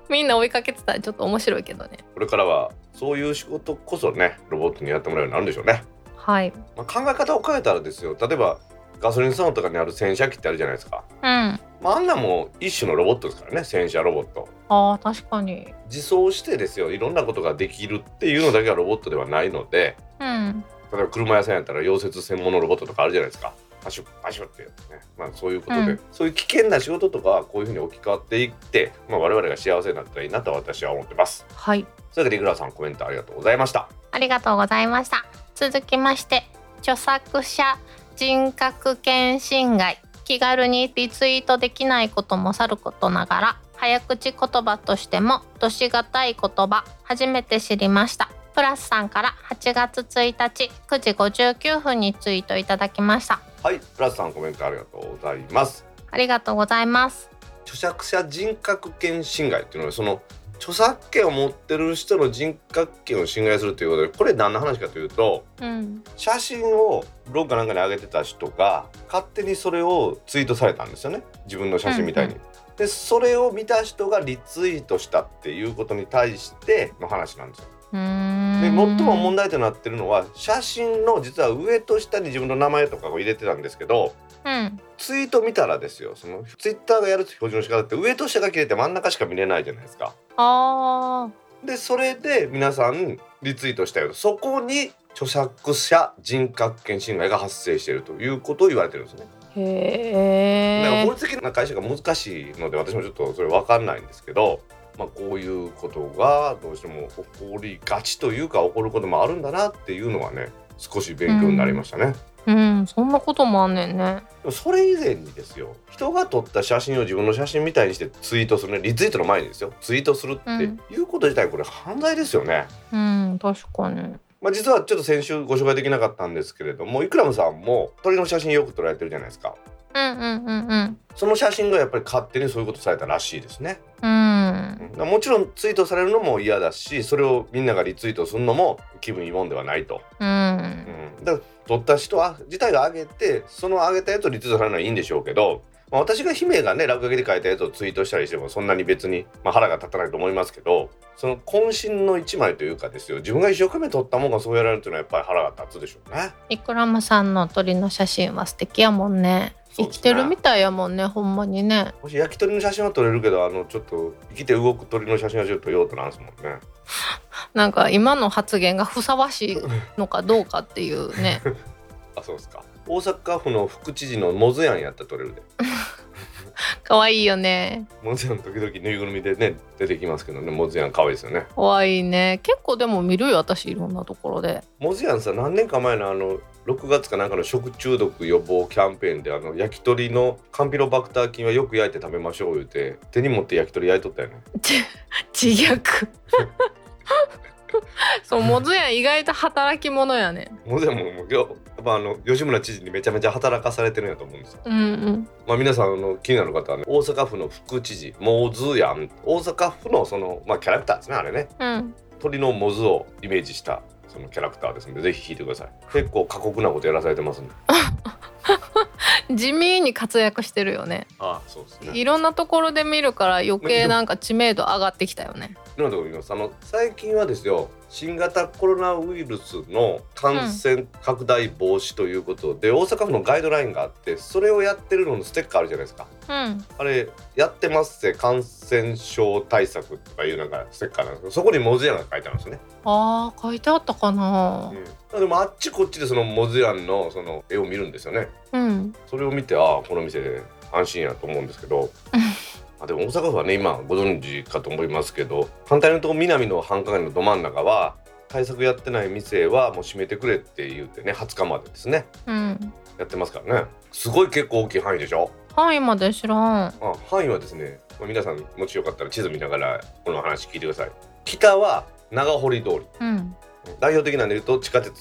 みんな追いかけてたらちょっと面白いけどね。これからはそういう仕事こそねロボットにやってもらうようになるんでしょうね、はい。まあ、考え方を変えたらですよ。例えばガソリンスタンドとかにある洗車機ってあるじゃないですか、うん。あまあ、あんなもん一種のロボットですからね洗車ロボット。ー確かに。自走してですよいろんなことができるっていうのだけがロボットではないのでうん。例えば車屋さんやったら溶接専門のロボットとかあるじゃないですか。パシュッパシュッってやつね。まあそういうことで、うん。そういう危険な仕事とかはこういうふうに置き換わっていって、まあ、我々が幸せになったらいいなと私は思ってます。はい。それではリグラーさんコメントありがとうございました。ありがとうございました。続きまして著作者人格権侵害気軽にリツイートできないこともさることながら早口言葉としてもどしがたい言葉初めて知りました。プラスさんから8月1日9時59分にツイートいただきました。はいプラスさんコメントありがとうございます。ありがとうございます。著作者人格権侵害っていうのはその著作権を持ってる人の人格権を侵害するということでこれ何の話かというとうん写真をブログかなんかに上げてた人が勝手にそれをツイートされたんですよね自分の写真みたいに。うんでそれを見た人がリツイートしたっていうことに対しての話なんですよ。で最も問題となってるのは写真の実は上と下に自分の名前とかを入れてたんですけどうんツイート見たらですよそのツイッターがやる表示の仕方って上と下が切れて真ん中しか見れないじゃないですか。あでそれで皆さんリツイートしたよとそこに著作者人格権侵害が発生しているということを言われてるんですね。ーへえだから法律的な解釈が難しいので私もちょっとそれ分かんないんですけど、まあ、こういうことがどうしても起こりがちというか起こることもあるんだなっていうのはね少し勉強になりましたね。うんそんなこともあんねんね。でもそれ以前にですよ人が撮った写真を自分の写真みたいにしてツイートするねリツイートの前にですよツイートするってうん。いうこと自体これ犯罪ですよね。うん確かに。まあ、実はちょっと先週ご紹介できなかったんですけれどもイクラムさんも鳥の写真よく撮られてるじゃないですかうんうんうんうん。その写真がやっぱり勝手にそういうことされたらしいですね。うん。もちろんツイートされるのも嫌だしそれをみんながリツイートするのも気分いいもんではないと、うん。うん、だから撮った人は自体が上げてその上げたやつをリツイートされるのはいいんでしょうけど、まあ、私が姫がね落書きで書いたやつをツイートしたりしてもそんなに別に、まあ、腹が立たないと思いますけどその渾身の一枚というかですよ。自分が一生懸命撮ったものがそうやられるというのはやっぱり腹が立つでしょうね。イクラムさんの鳥の写真は素敵やもんね生きてるみたいやもんねほんまにねもし焼き鳥の写真は撮れるけどあのちょっと生きて動く鳥の写真はちょっと用途なんですもんね。なんか今の発言がふさわしいのかどうかっていうね あそうですか。大阪府の副知事のモズヤンやったら撮れるで。可愛いよねモズヤン時々ぬいぐるみでね出てきますけどねモズヤン可愛いですよね。可愛いね結構でも見るよ私いろんなところでモズヤンさ何年か前のあの6月かなんかの食中毒予防キャンペーンであの焼き鳥のカンピロバクター菌はよく焼いて食べましょう言うて手に持って焼き鳥焼いとったよね。自虐。そうモズヤン意外と働き者やね。モズヤンももうよやっぱあの吉村知事にめちゃめちゃ働かされてるんやと思うんですよ。うんうん。まあ、皆さんあの気になる方はね大阪府の副知事モズヤン大阪府のその、まあ、キャラクターですねあれね。うん。鳥のモズをイメージしたそのキャラクターですのでぜひ聞いてください。結構過酷なことやらされてますんで。地味に活躍してるよね。ああそうですね。いろんなところで見るから余計なんか知名度上がってきたよね。いろんなところ見ますあの最近はですよ新型コロナウイルスの感染拡大防止ということで、大阪府のガイドラインがあってそれをやってるののステッカーあるじゃないですか。うん。あれやってますせ感染症対策とかいうなんかステッカーなんですけどそこにモズヤンが書いてあるんですよね。あー書いてあったかな。うん、でもあっちこっちでそのモズヤンのその絵を見るんですよね。うん。それを見てああこの店で安心やと思うんですけど あでも大阪府はね今ご存知かと思いますけど反対のとこ南の繁華街のど真ん中は対策やってない店はもう閉めてくれって言うてね20日までですね。うん。やってますからね。すごい結構大きい範囲でしょ？範囲まで知らん。あ範囲はですね、まあ皆さんもしよかったら地図見ながらこの話聞いてください。北は長堀通り。うん。代表的なので言うと地下鉄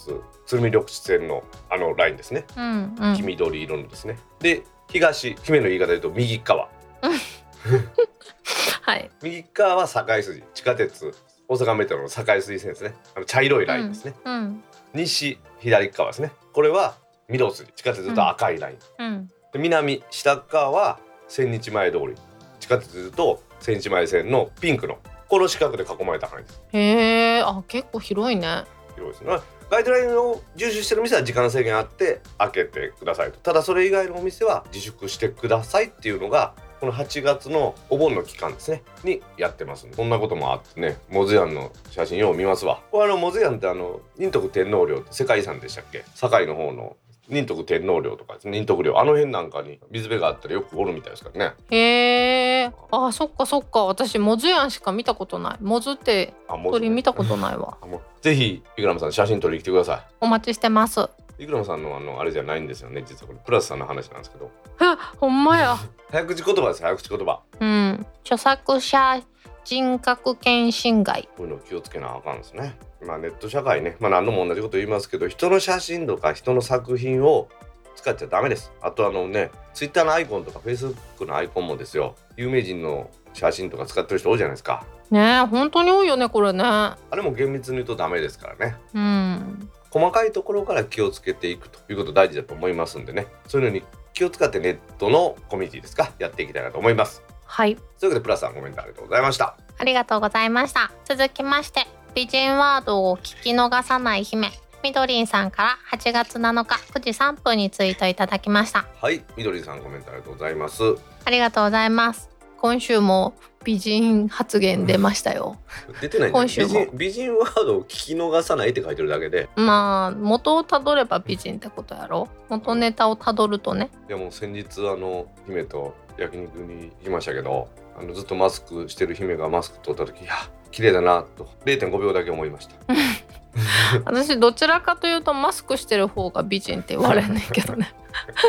鶴見緑地線のあのラインですね。うんうん。黄緑色のですね。で東姫の言い方で言うと右側 はい。右側は境筋。地下鉄。大阪メトロの境筋線ですね。あの茶色いラインですね、うん。西左側ですね。これは御堂筋。地下鉄と赤いライン、うん。で南下側は千日前通り。地下鉄と千日前線のピンクの。この四角で囲まれた範囲です。へえ。あ結構広いね。広いですね。ガイドラインを遵守してる店は時間制限あって開けてくださいと。ただそれ以外のお店は自粛してくださいっていうのがこの8月のお盆の期間ですね。にやってますんで。こんなこともあってねモズヤンの写真よう見ますわ。これあのモズヤンってあの仁徳天皇陵って世界遺産でしたっけ？堺の方の仁徳天皇陵とかですね。仁徳陵。あの辺なんかに水辺があったらよくおるみたいですからね。へえ。あそっかそっか。私モズヤンしか見たことない。モズって鳥見たことないわ。ぜひイクラムさん写真撮りに来てくださお待ちしてます。いイクラムさんのあのあれじゃないんですよね実はこれプラスさんの話なんですけど。あほんまや。早口言葉です早口言葉。うん。著作者人格権侵害こういうの気をつけなあかんですね。まあネット社会ね、まあ何度も同じこと言いますけど、人の写真とか人の作品を使っちゃダメです。あとあのね、ツイッターのアイコンとかフェイスブックのアイコンもですよ、有名人の写真とか使ってる人多いじゃないですか。ねえ本当に多いよねこれね。あれも厳密に言うとダメですからね。うん細かいところから気をつけていくということ大事だと思いますんでね、そういうのに気を使ってネットのコミュニティですか、やっていきたいなと思います。はい。というわけでプラスさんコメントありがとうございました。ありがとうございました。続きまして美人ワードを聞き逃さない姫みどりんさんから8月7日9時3分にツイートいただきました。はい、みどりさんコメントありがとうございます。ありがとうございます今週も美人発言出ましたよ。出てないんだよ今週も。美人美人ワードを聞き逃さないって書いてるだけで。まあ元をたどれば美人ってことやろ。元ネタをたどるとね。いやもう先日あの姫と焼肉に行きましたけどあのずっとマスクしてる姫がマスク取った時いや綺麗だなと0.5秒だけ思いました。私どちらかというとマスクしてる方が美人って言われんねんけどね。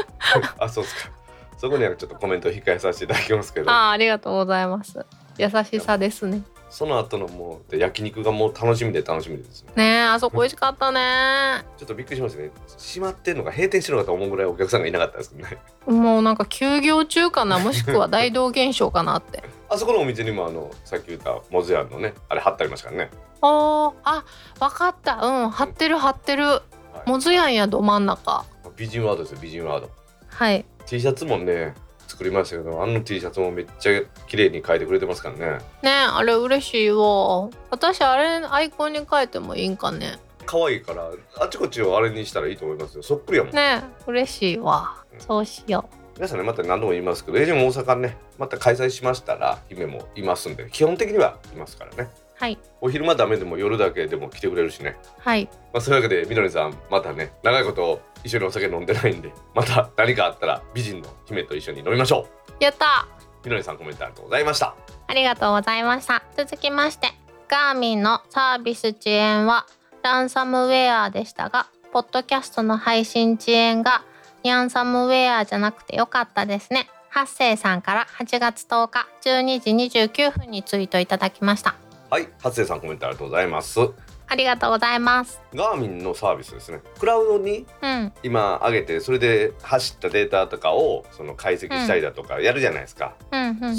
あそうですかそこにはちょっとコメントを控えさせていただきますけど。ああありがとうございます。優しさですね。その後のもうで焼肉がもう楽しみで楽しみでですねねえあそこ美味しかったね。ちょっとびっくりしましたね。閉まってんのか閉店してるのかと思うぐらいお客さんがいなかったですけどね。もうなんか休業中かなもしくは大道現象かなって。あそこのお店にもあのさっき言ったモズヤンのねあれ貼ってありましたからね。おーあわかった。うん貼ってる貼ってる。もずやんやど真ん中。美人ワードですよ美人ワード。はい T シャツもね作りましたけどあの T シャツもめっちゃ綺麗に描いてくれてますからね。ねあれ嬉しいわ。私あれアイコンに変えてもいいんかね。可愛いからあっちこっちをあれにしたらいいと思いますよ。そっくりやもん、ね嬉しいわ。そうしよ皆さんねまた何度も言いますけど AJ も大阪ねまた開催しましたら姫もいますんで基本的にはいますからね。うはい。お昼間ダメでも夜だけでも来てくれるしね。はい。まあそういうわけでみどりさんまたね長いこと一緒にお酒飲んでないんでまた何かあったら美人の姫と一緒に飲みましょやった。うみどりさんコメントありがとうございました。ありがとうございました。続きましてガーミンのサービス遅延はランサムウェアでしたがポッドキャストの配信遅延がニャンサムウェアじゃなくてよかったですね。八世さんから8月10日12時29分にツイートいただきましたはい初江さんコメントありがとうございます。ありがとうございます。ガーミンのサービスですね。クラウドにうん。今上げてそれで走ったデータとかをその解析したりだとかやるじゃないですか、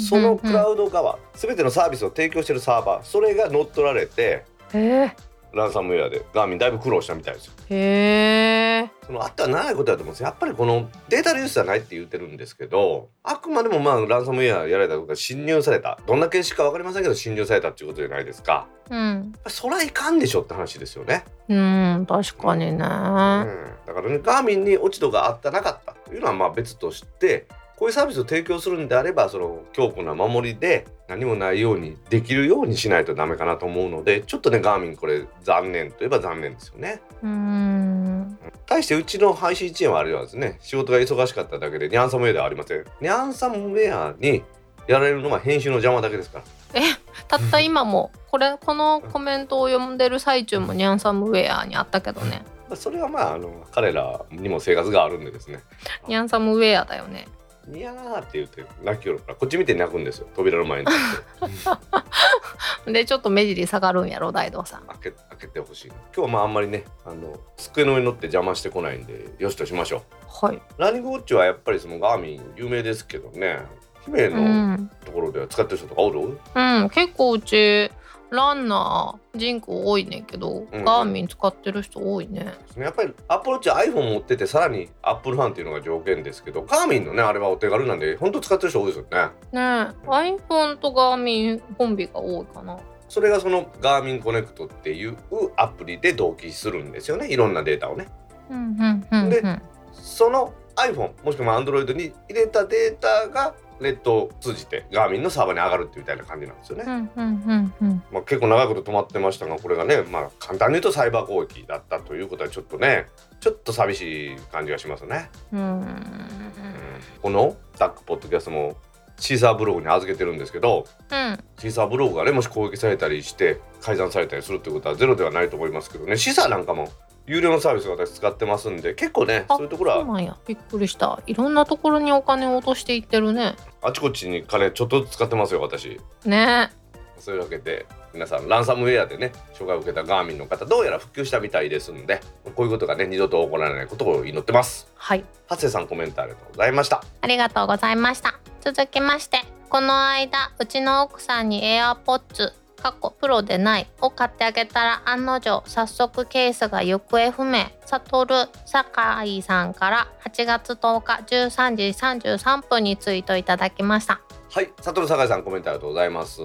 そのクラウド側全てのサービスを提供してるサーバーそれが乗っ取られてへランサムウェアでガーミンだいぶ苦労したみたいですよ。えへえそのあったら長いことだと思うんですよ。やっぱりこのデータ流出じゃないって言ってるんですけどあくまでもまあランサムウェアやられたとか侵入されたどんな形式か分かりませんけど侵入されたっていうことじゃないですか。うん。そらいかんでしょって話ですよね。うん確かにね。うん、だからねガーミンに落ち度があったなかったというのはまあ別としてこういうサービスを提供するんであればその強固な守りで何もないようにできるようにしないとダメかなと思うのでちょっとねガーミンこれ残念といえば残念ですよね。うん対してうちの配信チームはあれはですね仕事が忙しかっただけでニャンサムウェアではありません。ニャンサムウェアにやられるのは編集の邪魔だけですから。たった今もこれこのコメントを読んでる最中もニャンサムウェアにあったけどねそれはまああの彼らにも生活があるんでですね。ニャンサムウェアだよねニャーって言って泣きよるからこっち見て泣くんですよ。扉の前に でちょっと目尻下がるんやろ大道さん。開け開けてほしい。今日はまああんまりねあの机の上に乗って邪魔してこないんでよしとしましょう。はい。ランニングウォッチはやっぱりそのガーミン有名ですけどね。姫うのん、ところでは使ってる人とかおる、うん、結構うちランナー人口多いねんけど、うん。ガーミン使ってる人多いね。やっぱりアップルウォッチは iPhone 持っててさらにアップルファンっていうのが条件ですけどガーミンのねあれはお手軽なんで本当使ってる人多いですよね。ねえ iPhone とガーミンコンビが多いかな。それがそのガーミンコネクトっていうアプリで同期するんですよね。いろんなデータをね。うんうんうんでうん。その iPhone もしくは Android に入れたデータがネットを通じてガーミンのサーバーに上がるってみたいな感じなんですよね、まあ、結構長いこと止まってましたがこれがねまあ簡単に言うとサイバー攻撃だったということはちょっとねちょっと寂しい感じがしますね、うん。このタックポッドキャストもシーサーブログに預けてるんですけどうんシーサーブログがねもし攻撃されたりして改ざんされたりするってことはゼロではないと思いますけどね。シーサーなんかも有料のサービスを私使ってますんで結構ねあそういうところはそうなんや。びっくりした。いろんなところにお金を落としていってるね。あちこちに金ちょっとずつ使ってますよ私。ね。そういうわけで皆さんランサムウェアでね障害を受けたガーミンの方どうやら復旧したみたいですんでこういうことがね二度と起こらないことを祈ってます。はい。ハセさんコメントありがとうございました。ありがとうございました。続きましてこの間うちの奥さんに AirPods 過去プロでないを買ってあげたら案の定早速ケースが行方不明。サトル酒井さんから8月10日13時33分にツイートいただきました。はい佐藤酒井さんコメントありがとうございます。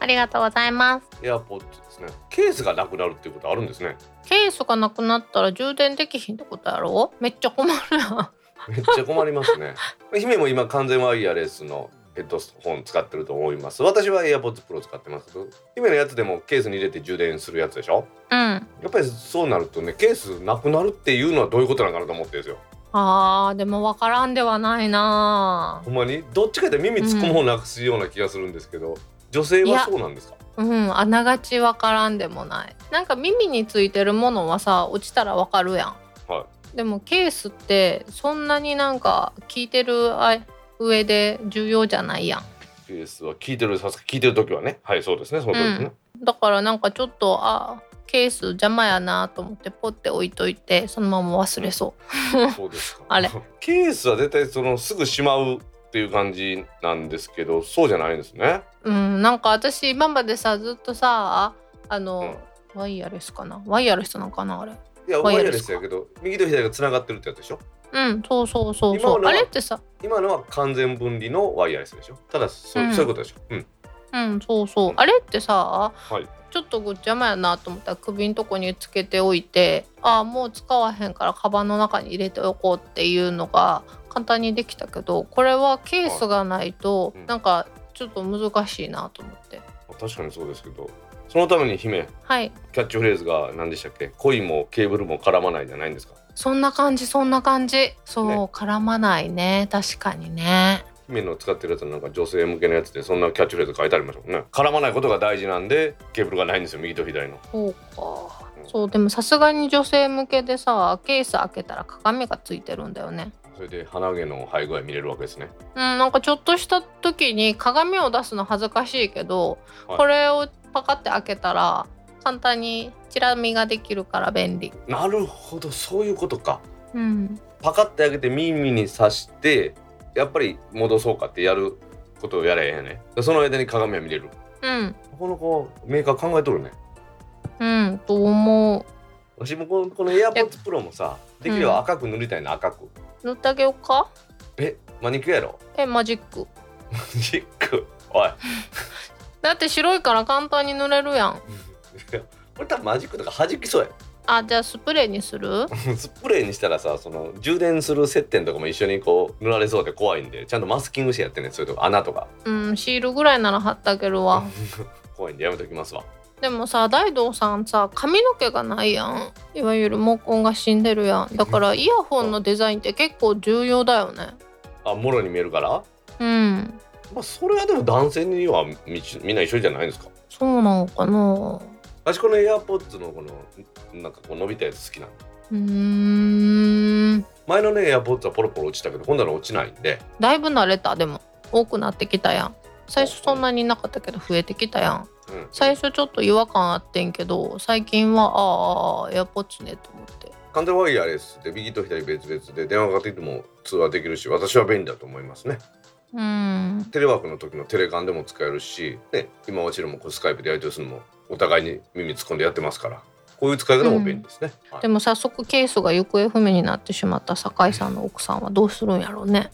ありがとうございます。エアポッドですね。ケースがなくなるっていうことあるんですね。ケースがなくなったら充電できひんってことやろ？めっちゃ困るやん。めっちゃ困りますね。姫も今完全ワイヤレスのヘッドホン使ってると思います。私は AirPods Pro 使ってます。けど姫のやつでもケースに入れて充電するやつでしょ？うん。やっぱりそうなるとねケースなくなるっていうのはどういうことなのかなと思ってるんですよ。あーでも分からんではないな。ほんまに？どっちかで耳つくものなくすような気がするんですけど、女性はそうなんですか？うんあながち分からんでもない。なんか耳についてるものはさ落ちたら分かるやん。はでもケースってそんなになんか聞いてるあ上で重要じゃないやん。ケースは聞いてるさすが聞いてる時はね。はいそうですね。その通りですね、だからなんかちょっとあケース邪魔やなと思ってポッて置いといてそのまま忘れそう。そうですか。あれ。ケースは絶対そのすぐしまうっていう感じなんですけどそうじゃないんですね。うん。なんか私今までさずっとさあの、ワイヤレスかな？ワイヤレスなのかなあれいやワイヤレスやけど右と左がつながってるってやつでしょ？うんそうそうそうそう。あれってさ。今のは完全分離のワイヤレスでしょ？ただそう,、うん。そういうことでしょ？うん。うんそうそう。あれってさはい。ちょっとごっちゃまやなと思ったら首んとこにつけておいてああもう使わへんからカバンの中に入れておこうっていうのが簡単にできたけどこれはケースがないとうん。なんかちょっと難しいなと思って。確かにそうですけどそのために姫はい。キャッチフレーズが何でしたっけ？コインもケーブルも絡まないじゃないんですか？そんな感じそんな感じ。そう、ね。絡まないね。確かにね。姫の使ってるやつはなんか女性向けのやつでそんなキャッチフレーズ書いてありますもんね。絡まないことが大事なんでケーブルがないんですよ右と左の。そうか。そうでもさすがに女性向けでさケース開けたら鏡がついてるんだよね。それで鼻毛の生え具合見れるわけですね。うん、なんかちょっとした時に鏡を出すの恥ずかしいけど、はい。これをパカって開けたら簡単にチラ見ができるから便利。なるほどそういうことか。うん、パカって開けて耳に刺してやっぱり戻そうかってやることをやれへんやね。その間に鏡は見れる。うん、この子メーカー考えとるね。うん、と思う。私もこのこの AirPods Pro もさできれば赤く塗りたいな赤く。塗ってあげようか。えマニキュアやろ？え、マジック。ジック。おい だって白いから簡単に塗れるやん。これ多分マジックとか弾きそうやあ、じゃあスプレーにする？スプレーにしたらさその充電する接点とかも一緒にこう塗られそうで怖いんでちゃんとマスキングしてやってねそういうとこ穴とかうん、シールぐらいなら貼ってあげるわ。怖いんでやめときますわでもさ、大道さんさ、髪の毛がないやん。いわゆる毛根が死んでるやん。だからイヤホンのデザインって結構重要だよね。あもろに見えるから？うん。まあそれはでも男性にはみみんな一緒じゃないですか？そうなのかな？私この AirPods のこのなんかこう伸びたやつ好きなの。うーん。前のね AirPods はポロポロ落ちたけど今度は落ちないんで。だいぶ慣れた。でも多くなってきたやん。最初そんなになかったけど増えてきたやん。うん、最初ちょっと違和感あってんけど最近はああエアポッツねと思って。カントワイヤレスで右と左別々で電話がかかってきても通話できるし私は便利だと思いますねうん。テレワークの時のテレカンでも使えるし、ね、今もちろんスカイプでやり取りするのもお互いに耳突っ込んでやってますからこういう使い方も便利ですね、はい。でも早速ケースが行方不明になってしまった酒井さんの奥さんはどうするんやろうね。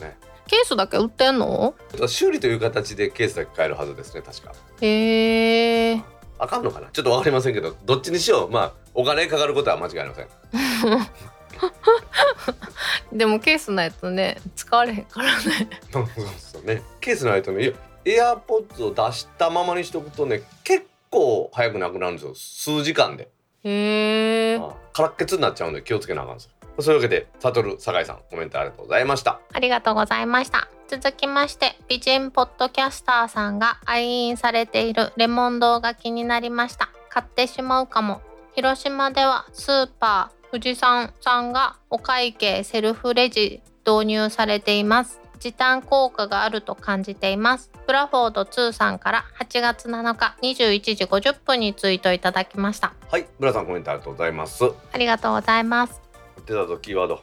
ね。ケースだけ売ってんの？修理という形でケースだけ買えるはずですね確か。へえあかんのかな？ちょっとわかりませんけどどっちにしよう？まあお金かかることは間違いありません でもケースないとね使われへんからね。そうそうね。ケースないとねいやエアポッツを出したままにしとくとね結構早くなくなるんですよ。数時間で。へえ。あ空っけつになっちゃうんで気をつけなあかんですよ。そういうわけでサトル酒井さんコメントありがとうございました。ありがとうございました。続きまして美人ポッドキャスターさんが愛飲されているレモン堂が気になりました。買ってしまうかも。広島ではスーパー富士山さんがお会計セルフレジ導入されています。時短効果があると感じています。ブラフォード2さんから8月7日21時50分にツイートいただきました。はい村さんコメントありがとうございます。ありがとうございます。出たぞキーワード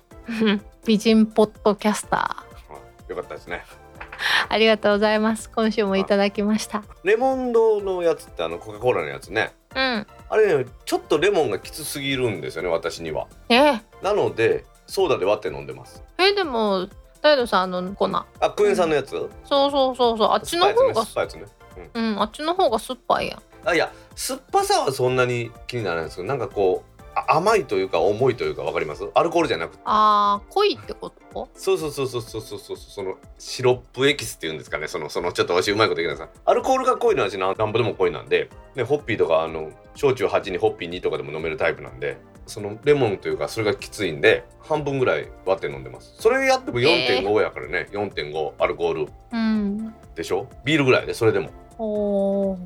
美人ポッドキャスター。あよかったですね。ありがとうございます。今週もいただきました。レモンドのやつってあのコカ・コーラのやつねうん。あれねちょっとレモンがきつすぎるんですよね私には。え？なのでソーダで割って飲んでます。えでもダイドさんあの粉。あクエン酸のやつ、そうそうそうそう。あっちの方が酸っぱいやつね酸っぱいやつねうんあっちの方が酸っぱいやん。あいや酸っぱさはそんなに気にならないんですけどなんかこうあ甘いというか重いというかわかります？アルコールじゃなくて。あー濃いってこと？そうそうそうそうそうそうそう。そのシロップエキスっていうんですかね。そのそのちょっと私うまいこと言いなさ。いアルコールが濃いのは私なんぼでも濃いなんで。でホッピーとかあの焼酎8にホッピー2とかでも飲めるタイプなんで。そのレモンというかそれがきついんで半分ぐらい割って飲んでます。それやっても4.5やからね、4.5アルコールうん。でしょ？ビールぐらいでそれでも。おー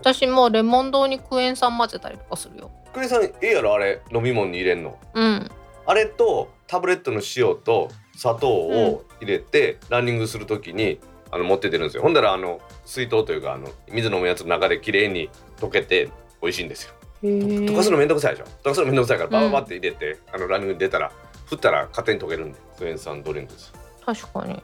私もうレモン堂にクエン酸混ぜたりとかするよ。クエさんええやろあれ？飲み物に入れんの？うん。あれとタブレットの塩と砂糖を入れて、ランニングするときにあの持って出るんですよ。ほんだらあの水筒というかあの水飲むやつの中で綺麗に溶けて美味しいんですよ。溶かすのめんどくさいでしょ？溶かすのめんどくさいからバうん。ババって入れて、あのランニングに出たら振ったら勝手に溶けるんでクエン酸ドリンクです確かに。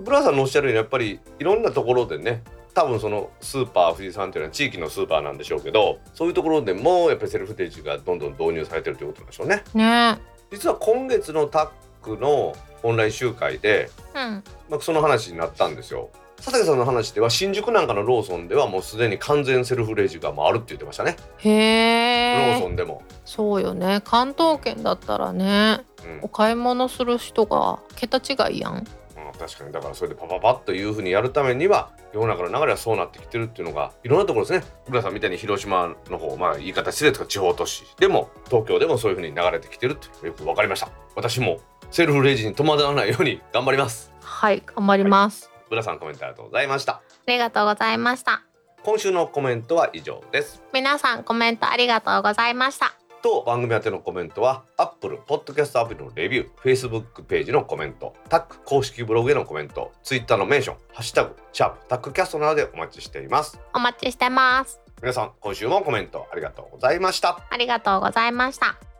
ブラさんのおっしゃるようにやっぱりいろんなところでね多分そのスーパー富士山っていうのは地域のスーパーなんでしょうけどそういうところでもやっぱりセルフレジがどんどん導入されてるということなんでしょうね。ね。実は今月のタックのオンライン集会で、うん。まあ、その話になったんですよ。佐竹さんの話では新宿なんかのローソンではもうすでに完全セルフレジがもうあるって言ってましたね、へえローソンでも、そうよね。関東圏だったらねうん。お買い物する人が桁違いやん確かに。だからそれでパパパッというふうにやるためには世の中の流れはそうなってきてるっていうのがいろんなところですね。浦さんみたいに広島の方まあ言い方失礼とか地方都市。でも東京でもそういうふうに流れてきてるってよく分かりました。私もセルフレジに戸惑わないように頑張ります。はい頑張ります、浦さんコメントありがとうございました。ありがとうございました。今週のコメントは以上です。皆さんコメントありがとうございましたと番組宛てのコメントは Apple Podcast アプリのレビュー Facebook ページのコメントタック公式ブログへのコメント Twitter のメンション「ハッシュタグシャープタックキャスト」などでお待ちしています。お待ちしてます。皆さん今週もコメントありがとうございました。ありがとうございました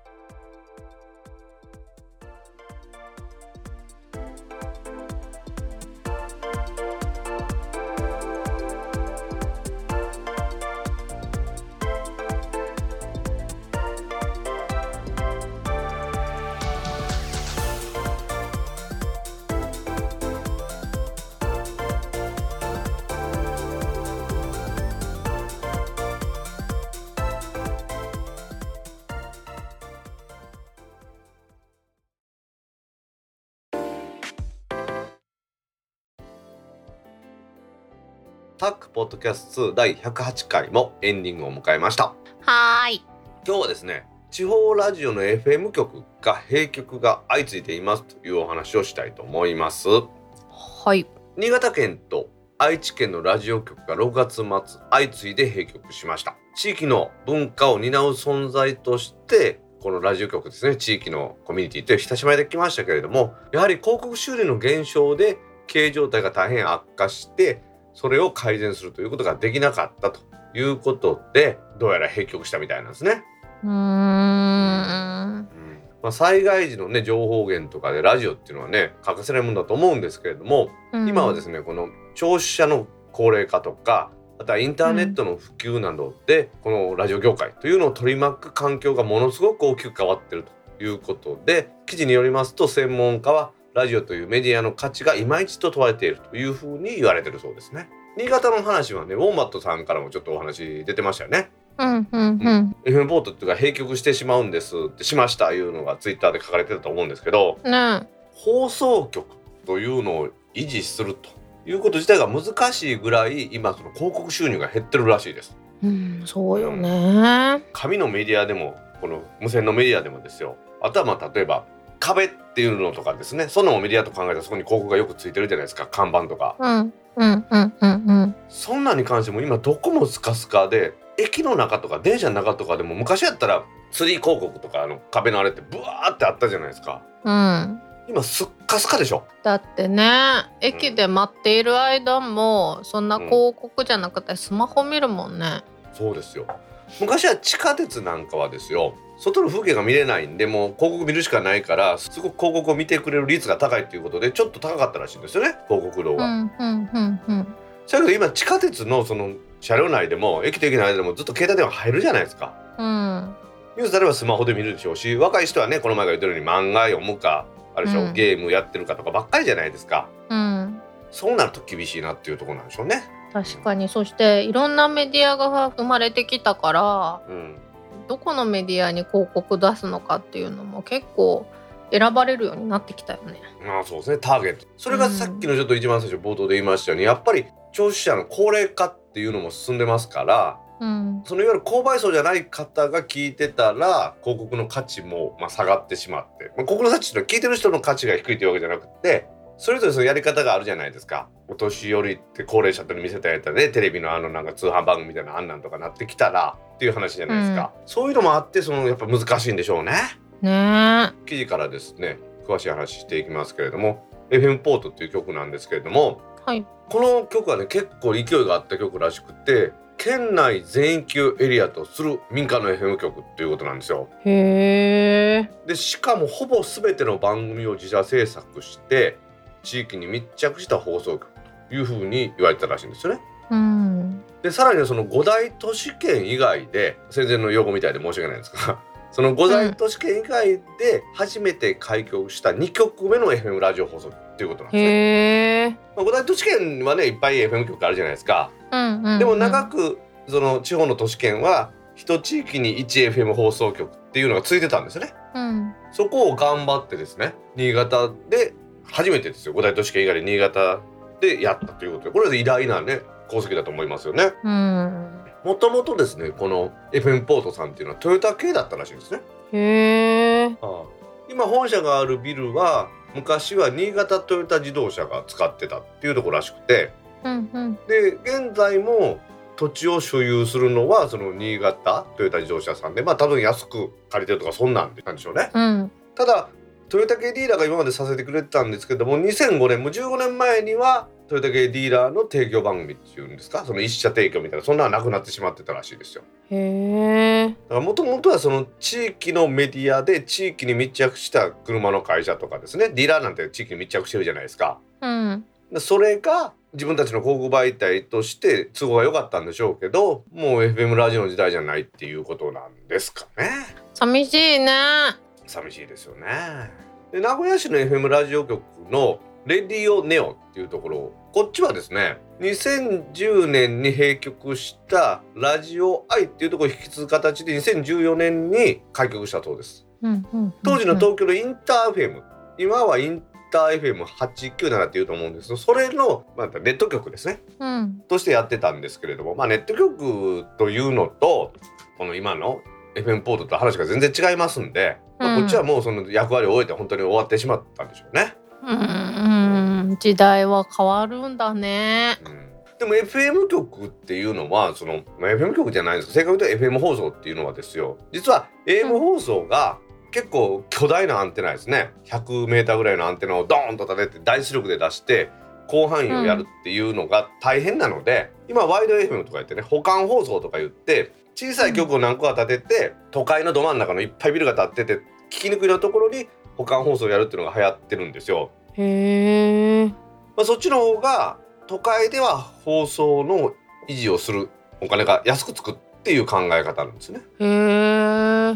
ポッドキャスト2第108回もエンディングを迎えました。はーい。今日はですね地方ラジオの FM 局が閉局が相次いでいますというお話をしたいと思います。はい。新潟県と愛知県のラジオ局が6月末相次いで閉局しました。地域の文化を担う存在としてこのラジオ局ですね地域のコミュニティと親しまれてきましたけれどもやはり広告収入の減少で経営状態が大変悪化してそれを改善するということができなかったということでどうやら閉局したみたいなんですね。うーん。まあ、災害時のね情報源とかでラジオっていうのはね欠かせないものだと思うんですけれども、今はですねこの聴取者の高齢化とかまたインターネットの普及などで、このラジオ業界というのを取り巻く環境がものすごく大きく変わってるということで記事によりますと専門家はラジオというメディアの価値が今一度問われているというふうに言われてるそうですね。新潟の話はねウォンバットさんからもちょっとお話出てましたよね。うんうんうん。FM ポートっていうか閉局してしまうんですってしましたいうのがツイッターで書かれてたと思うんですけどね放送局というのを維持するということ自体が難しいぐらい今その広告収入が減ってるらしいです。うん、そうよね。紙のメディアでもこの無線のメディアでもですよあとはまあ例えば壁っていうのとかですねそんなのもメディアと考えたらそこに広告がよくついてるじゃないですか看板とかうんうんうんうんうん。そんなんに関しても今どこもスカスカで駅の中とか電車の中とかでも昔やったらツリー広告とかあの壁のあれってブワーってあったじゃないですかうん。今すっかすかでしょだってね駅で待っている間もそんな広告じゃなくてスマホ見るもんね。そうですよ昔は地下鉄なんかはですよ外の風景が見れないんでもう広告見るしかないからすごく広告を見てくれる率が高いっていうことでちょっと高かったらしいんですよね広告量が。うんうんうんうん。だけど今地下鉄のその車両内でも駅と駅の間でもずっと携帯電話入るじゃないですか。うんニュースあればスマホで見るでしょうし若い人はねこの前が言ったように漫画読むかあれでしょ、うんゲームやってるかとかばっかりじゃないですか。うん。そうなると厳しいなっていうところなんでしょうね。確かにそしていろんなメディアが生まれてきたからうんどこのメディアに広告出すのかっていうのも結構選ばれるようになってきたよね。まあそうですね。ターゲット。それがさっきのちょっと一番最初冒頭で言いましたようにやっぱり聴取者の高齢化っていうのも進んでますからうん。そのいわゆる購買層じゃない方が聞いてたら広告の価値もまあ下がってしまって、まあ、広告の価値っていうのは聞いてる人の価値が低いというわけじゃなくてそれぞれそのやり方があるじゃないですか。お年寄りって高齢者と見せたやったらねテレビのあのなんか通販番組みたいなあんなんとかなってきたらっていう話じゃないですか、そういうのもあってそのやっぱ難しいんでしょうね。ね記事からですね詳しい話していきますけれども FM ポートっていう曲なんですけれどもえ。はい。この曲はね結構勢いがあった曲らしくて県内全域エリアとする民間の FM 局っていうことなんですよ。へえ。でしかもほぼ全ての番組を自社制作して地域に密着した放送局というふうに言われてたらしいんですよね。うん。でさらにはその五大都市圏以外で戦前の用語みたいで申し訳ないんですがその五大都市圏以外で初めて開局した2局目の FM ラジオ放送局っていうことなんですね。まあ五大都市圏はねいっぱい FM 局あるじゃないですか。うんうん、うん。でも長くその地方の都市圏は一地域に 1FM 放送局っていうのがついてたんですね。うん。そこを頑張ってですね新潟で初めてですよ五大都市圏以外で新潟でやったということでこれは偉大なね功績だと思いますよね。うん。もともとですねこの FM ポートさんっていうのはトヨタ系だったらしいんですね。へえ。今本社があるビルは昔は新潟トヨタ自動車が使ってたっていうところらしくてうんうん。で現在も土地を所有するのはその新潟トヨタ自動車さんでまあ多分安く借りてるとかそんなんでなんでしょうね。うん。ただトヨタ系ディーラーが今までさせてくれてたんですけども2005年もう15年前にはトヨタ系ディーラーの提供番組っていうんですか？その一社提供みたいなそんなのはなくなってしまってたらしいですよ。へえ。だからもともとはその地域のメディアで地域に密着した車の会社とかですねディーラーなんて地域に密着してるじゃないですか。うん。でそれが自分たちの広告媒体として都合が良かったんでしょうけどもう FM ラジオの時代じゃないっていうことなんですかね。寂しいね。寂しいですよね。で名古屋市の FM ラジオ局のレディオネオっていうところこっちはですね2010年に閉局したラジオアイっていうところを引き継ぐ形で2014年に開局したそうです。うんうん。当時の東京のインター FM 今はインター FM897 っていうと思うんですけどそれの、まあ、ネット局ですねうん。としてやってたんですけれども、まあ、ネット局というのとこの今の FM ポートと話が全然違いますんで、まあ、うんこっちはもうその役割を終えて本当に終わってしまったんでしょうね。うん。うん。時代は変わるんだね。うん。でも FM 局っていうのはその、まあ、FM 局じゃないんです。けど正確に言うと FM 放送っていうのはですよ。実は AM 放送が結構巨大なアンテナですね。100m ぐらいのアンテナをドーンと立てて大出力で出して広範囲をやるっていうのが大変なので、今ワイド FM とか言ってね保管放送とか言って小さい局を何個か立てて都会のど真ん中のいっぱいビルが建ってて聞きにくいのところに保管放送をやるっていうのが流行ってるんですよ。へえ。まあ、そっちの方が都会では放送の維持をするお金が安くつくっていう考え方なんですね。へえ。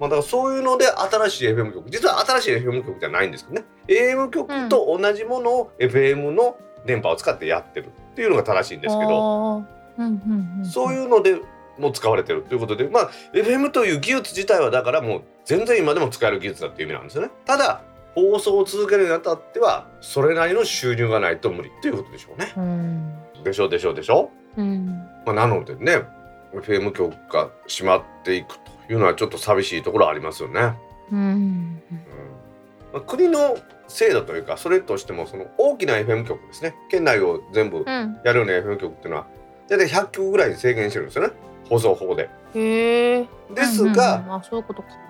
まあ、だからそういうので新しい FM 局実は新しい FM 局じゃないんですけどね AM 局と同じものを FM の電波を使ってやってるっていうのが正しいんですけどうんうん。そういうのでも使われてるということでまあ FM という技術自体はだからもう全然今でも使える技術だっていう意味なんですよね。ただ放送を続けるにあたってはそれなりの収入がないと無理っていうことでしょうね。うん。でしょうでしょうでしょう。うん。まあ、なのでね FM 局が閉まっていくというのはちょっと寂しいところありますよね。うん。うんまあ、国の制度というかそれとしてもその大きな FM 局ですね県内を全部うん。やるような FM 局っていうのは大体100局ぐらいに制限してるんですよね放送法で。へえ。ですが。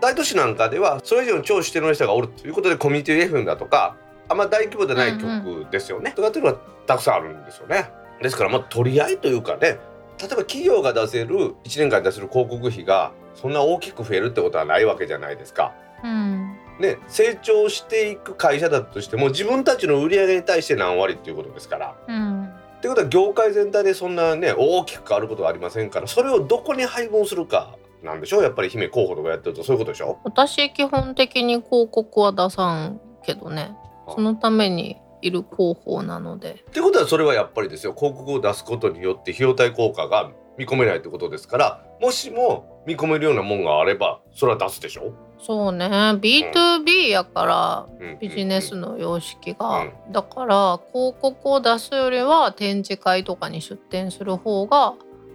大都市なんかではそれ以上の超指定の人がおるということでコミュニティ FM だとかあんま大規模でない曲ですよね、とかっていうのがたくさんあるんですよね。ですからまあ取り合いというかね例えば企業が出せる1年間に出せる広告費がそんな大きく増えるってことはないわけじゃないですか。うん。ね、成長していく会社だとしても自分たちの売り上げに対して何割っていうことですから。うん。ってことは業界全体でそんなね大きく変わることはありませんからそれをどこに配分するかなんでしょう？やっぱり姫候補とかやってるとそういうことでしょ？私基本的に広告は出さんけどね。あ。そのためにいる広報なので。ってことはそれはやっぱりですよ。広告を出すことによって費用対効果が見込めないってことですからもしも見込めるようなもんがあればそれは出すでしょ、そうね。B2B やからうん。ビジネスの様式が、うだから広告を出すよりは展示会とかに出展する方が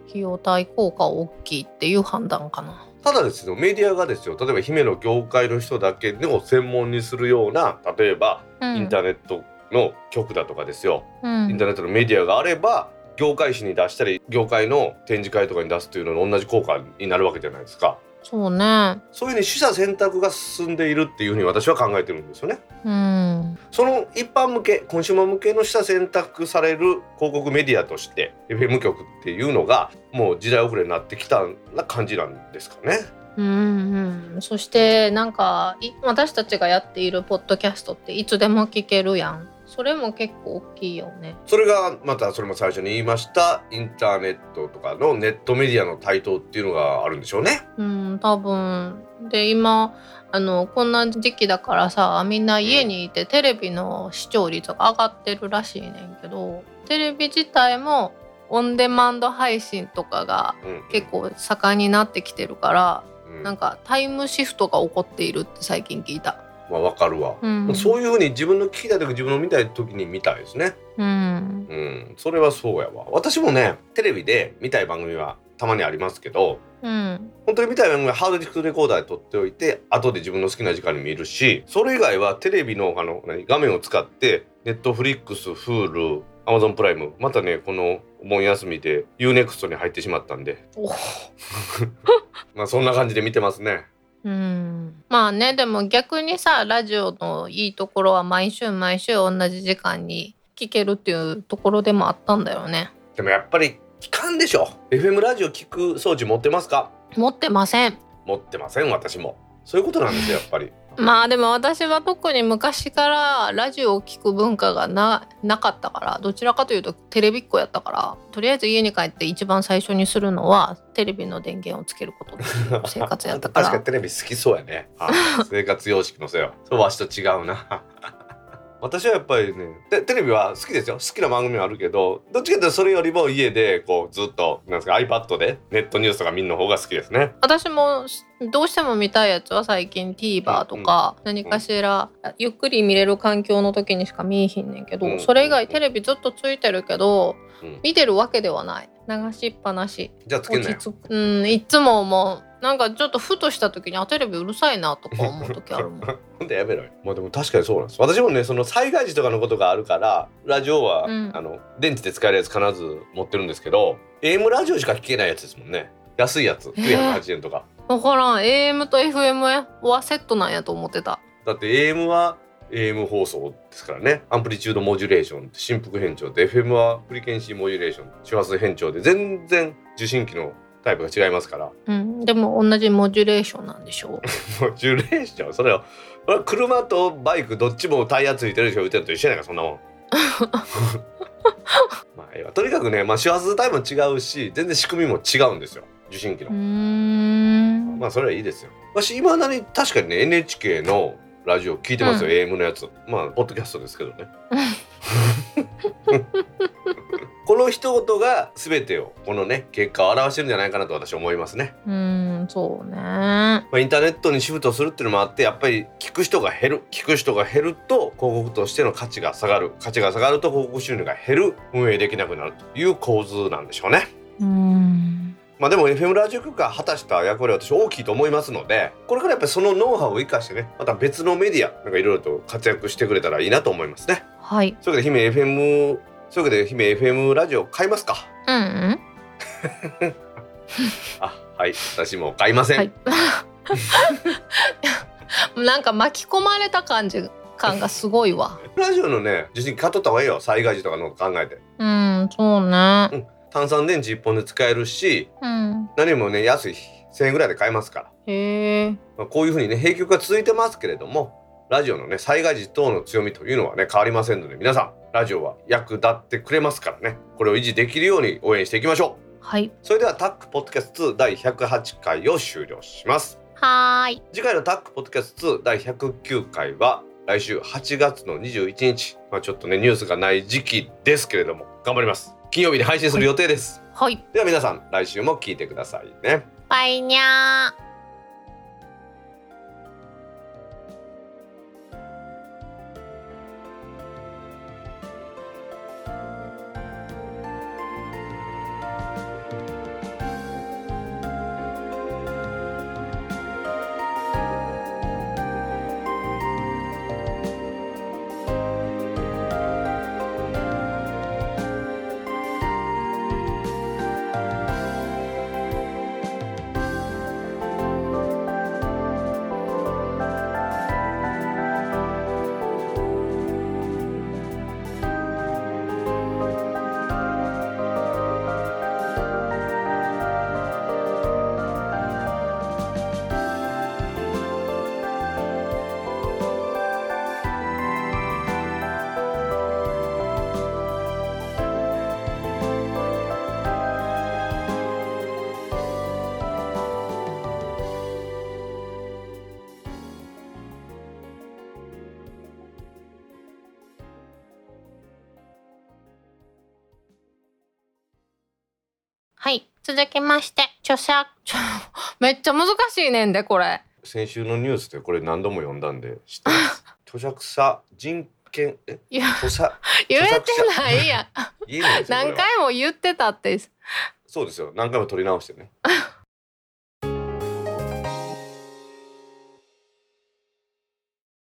費用対効果大きいっていう判断かな。ただですよメディアがですよ例えば姫の業界の人だけを専門にするような例えばうん。インターネットの局だとかですよ、うん。インターネットのメディアがあれば業界誌に出したり業界の展示会とかに出すというのと同じ効果になるわけじゃないですかそうね。そういうね取捨選択が進んでいるっていうふうに私は考えてるんですよねうん。その一般向けコンシューマー向けの取捨選択される広告メディアとして FM 局っていうのがもう時代遅れになってきたな感じなんですかねうんうん、そしてなんかい私たちがやっているポッドキャストっていつでも聞けるやんそれも結構大きいよね。それがまたそれも最初に言いましたインターネットとかのネットメディアの台頭っていうのがあるんでしょうね。うん多分。で今あのこんな時期だからさみんな家にいてテレビの視聴率が上がってるらしいねんけどテレビ自体もオンデマンド配信とかがうん結構盛んになってきてるからうん。なんかタイムシフトが起こっているって最近聞いた。まあわかるわ、うん、そういうふうに自分の聞きたい時自分の見たい時に見たいですね。うん。うん。それはそうやわ。私もねテレビで見たい番組はたまにありますけどうん。本当に見たい番組はハードディスクレコーダーで撮っておいて後で自分の好きな時間に見るしそれ以外はテレビのあの何画面を使ってネットフリックス Hulu アマゾンプライムまたねこのお盆休みで UNEXT に入ってしまったんで。お。まあそんな感じで見てますねうん。まあねでも逆にさラジオのいいところは毎週毎週同じ時間に聞けるっていうところでもあったんだよね。でもやっぱり聞かんでしょ。FM ラジオ聞く装置持ってますか？持ってません。持ってません私も。そういうことなんですよやっぱりまあでも私は特に昔からラジオを聞く文化がななかったからどちらかというとテレビっ子やったからとりあえず家に帰って一番最初にするのはテレビの電源をつけること 生活やったか確からにテレビ好きそうやね。あ生活様式のせいはそうわしと違うな私はやっぱりねテテレビは好きですよ。好きな番組はあるけどどっちかというとそれよりも家でこうずっとなんですか iPad でネットニュースとか見るの方が好きですね。私もどうしても見たいやつは最近 TVer とか何かしらゆっくり見れる環境の時にしか見えひんねんけどうんそれ以外テレビずっとついてるけどうん。見てるわけではない。流しっぱなし。じゃあつけんなよ。うんいつももうなんかちょっとふとした時にあテレビうるさいなとか思う時あるもん。ほんでやめろよ。まあでも確かにそうなんです。私もねその災害時とかのことがあるからラジオは、うん。あの電池で使えるやつ必ず持ってるんですけど AM ラジオしか聞けないやつですもんね。安いやつ980円とか、分からん。AM と FM はセットなんやと思ってた。だって AM は AM 放送ですからね。アンプリチュードモジュレーション振幅変調で FM はフリケンシーモジュレーション周波数変調で全然受信機のタイプが違いますからうん、でも同じモジュレーションなんでしょう。モジュレーション？それは車とバイクどっちもタイヤついてる人言ってるのと一緒やかそんなもん まあとにかくね、まあ、周波数帯も違うし全然仕組みも違うんですよ受信機の。まあそれはいいですよ。私今だに確かにね NHK のラジオ聞いてますよ、うん AM のやつ。まあポッドキャストですけどね。この一言が全てをこのね結果を表してるんじゃないかなと私は思いますね。うーん、そうね。まあ、インターネットにシフトするっていうのもあってやっぱり聞く人が減る聞く人が減ると広告としての価値が下がる価値が下がると広告収入が減る運営できなくなるという構図なんでしょうね。うーん。まあでも FM ラジオ局が果たした役割は私大きいと思いますのでこれからやっぱりそのノウハウを生かしてねまた別のメディアなんかいろいろと活躍してくれたらいいなと思いますね。はい。そういうわけで姫 FM そういうわけで姫 FM ラジオ買いますか？うんうん。あはい私も買いません、はい。なんか巻き込まれた感じ感がすごいわ。ラジオのね受信機買っとった方がいいよ災害時とかの考えてうん、そうね。炭酸電池1本で使えるしうん。何もね安い1000円ぐらいで買えますから、へえ。まあ、こういうふうにね閉局が続いてますけれどもラジオのね災害時等の強みというのはね変わりませんので皆さんラジオは役立ってくれますからねこれを維持できるように応援していきましょうはい。それではタックポッドキャスト2第108回を終了しますはーい。次回のタックポッドキャスト2第109回は来週8月の21日まあちょっとねニュースがない時期ですけれども頑張ります金曜日に配信する予定です、はい。では皆さん来週も聞いてくださいねバイニャー。続きまして、著者、めっちゃ難しいねんで、これ。先週のニュースでこれ何度も読んだんで知ってます？著作者人権え？言えてないや何回も言ってたって。そうですよ。何回も取り直してね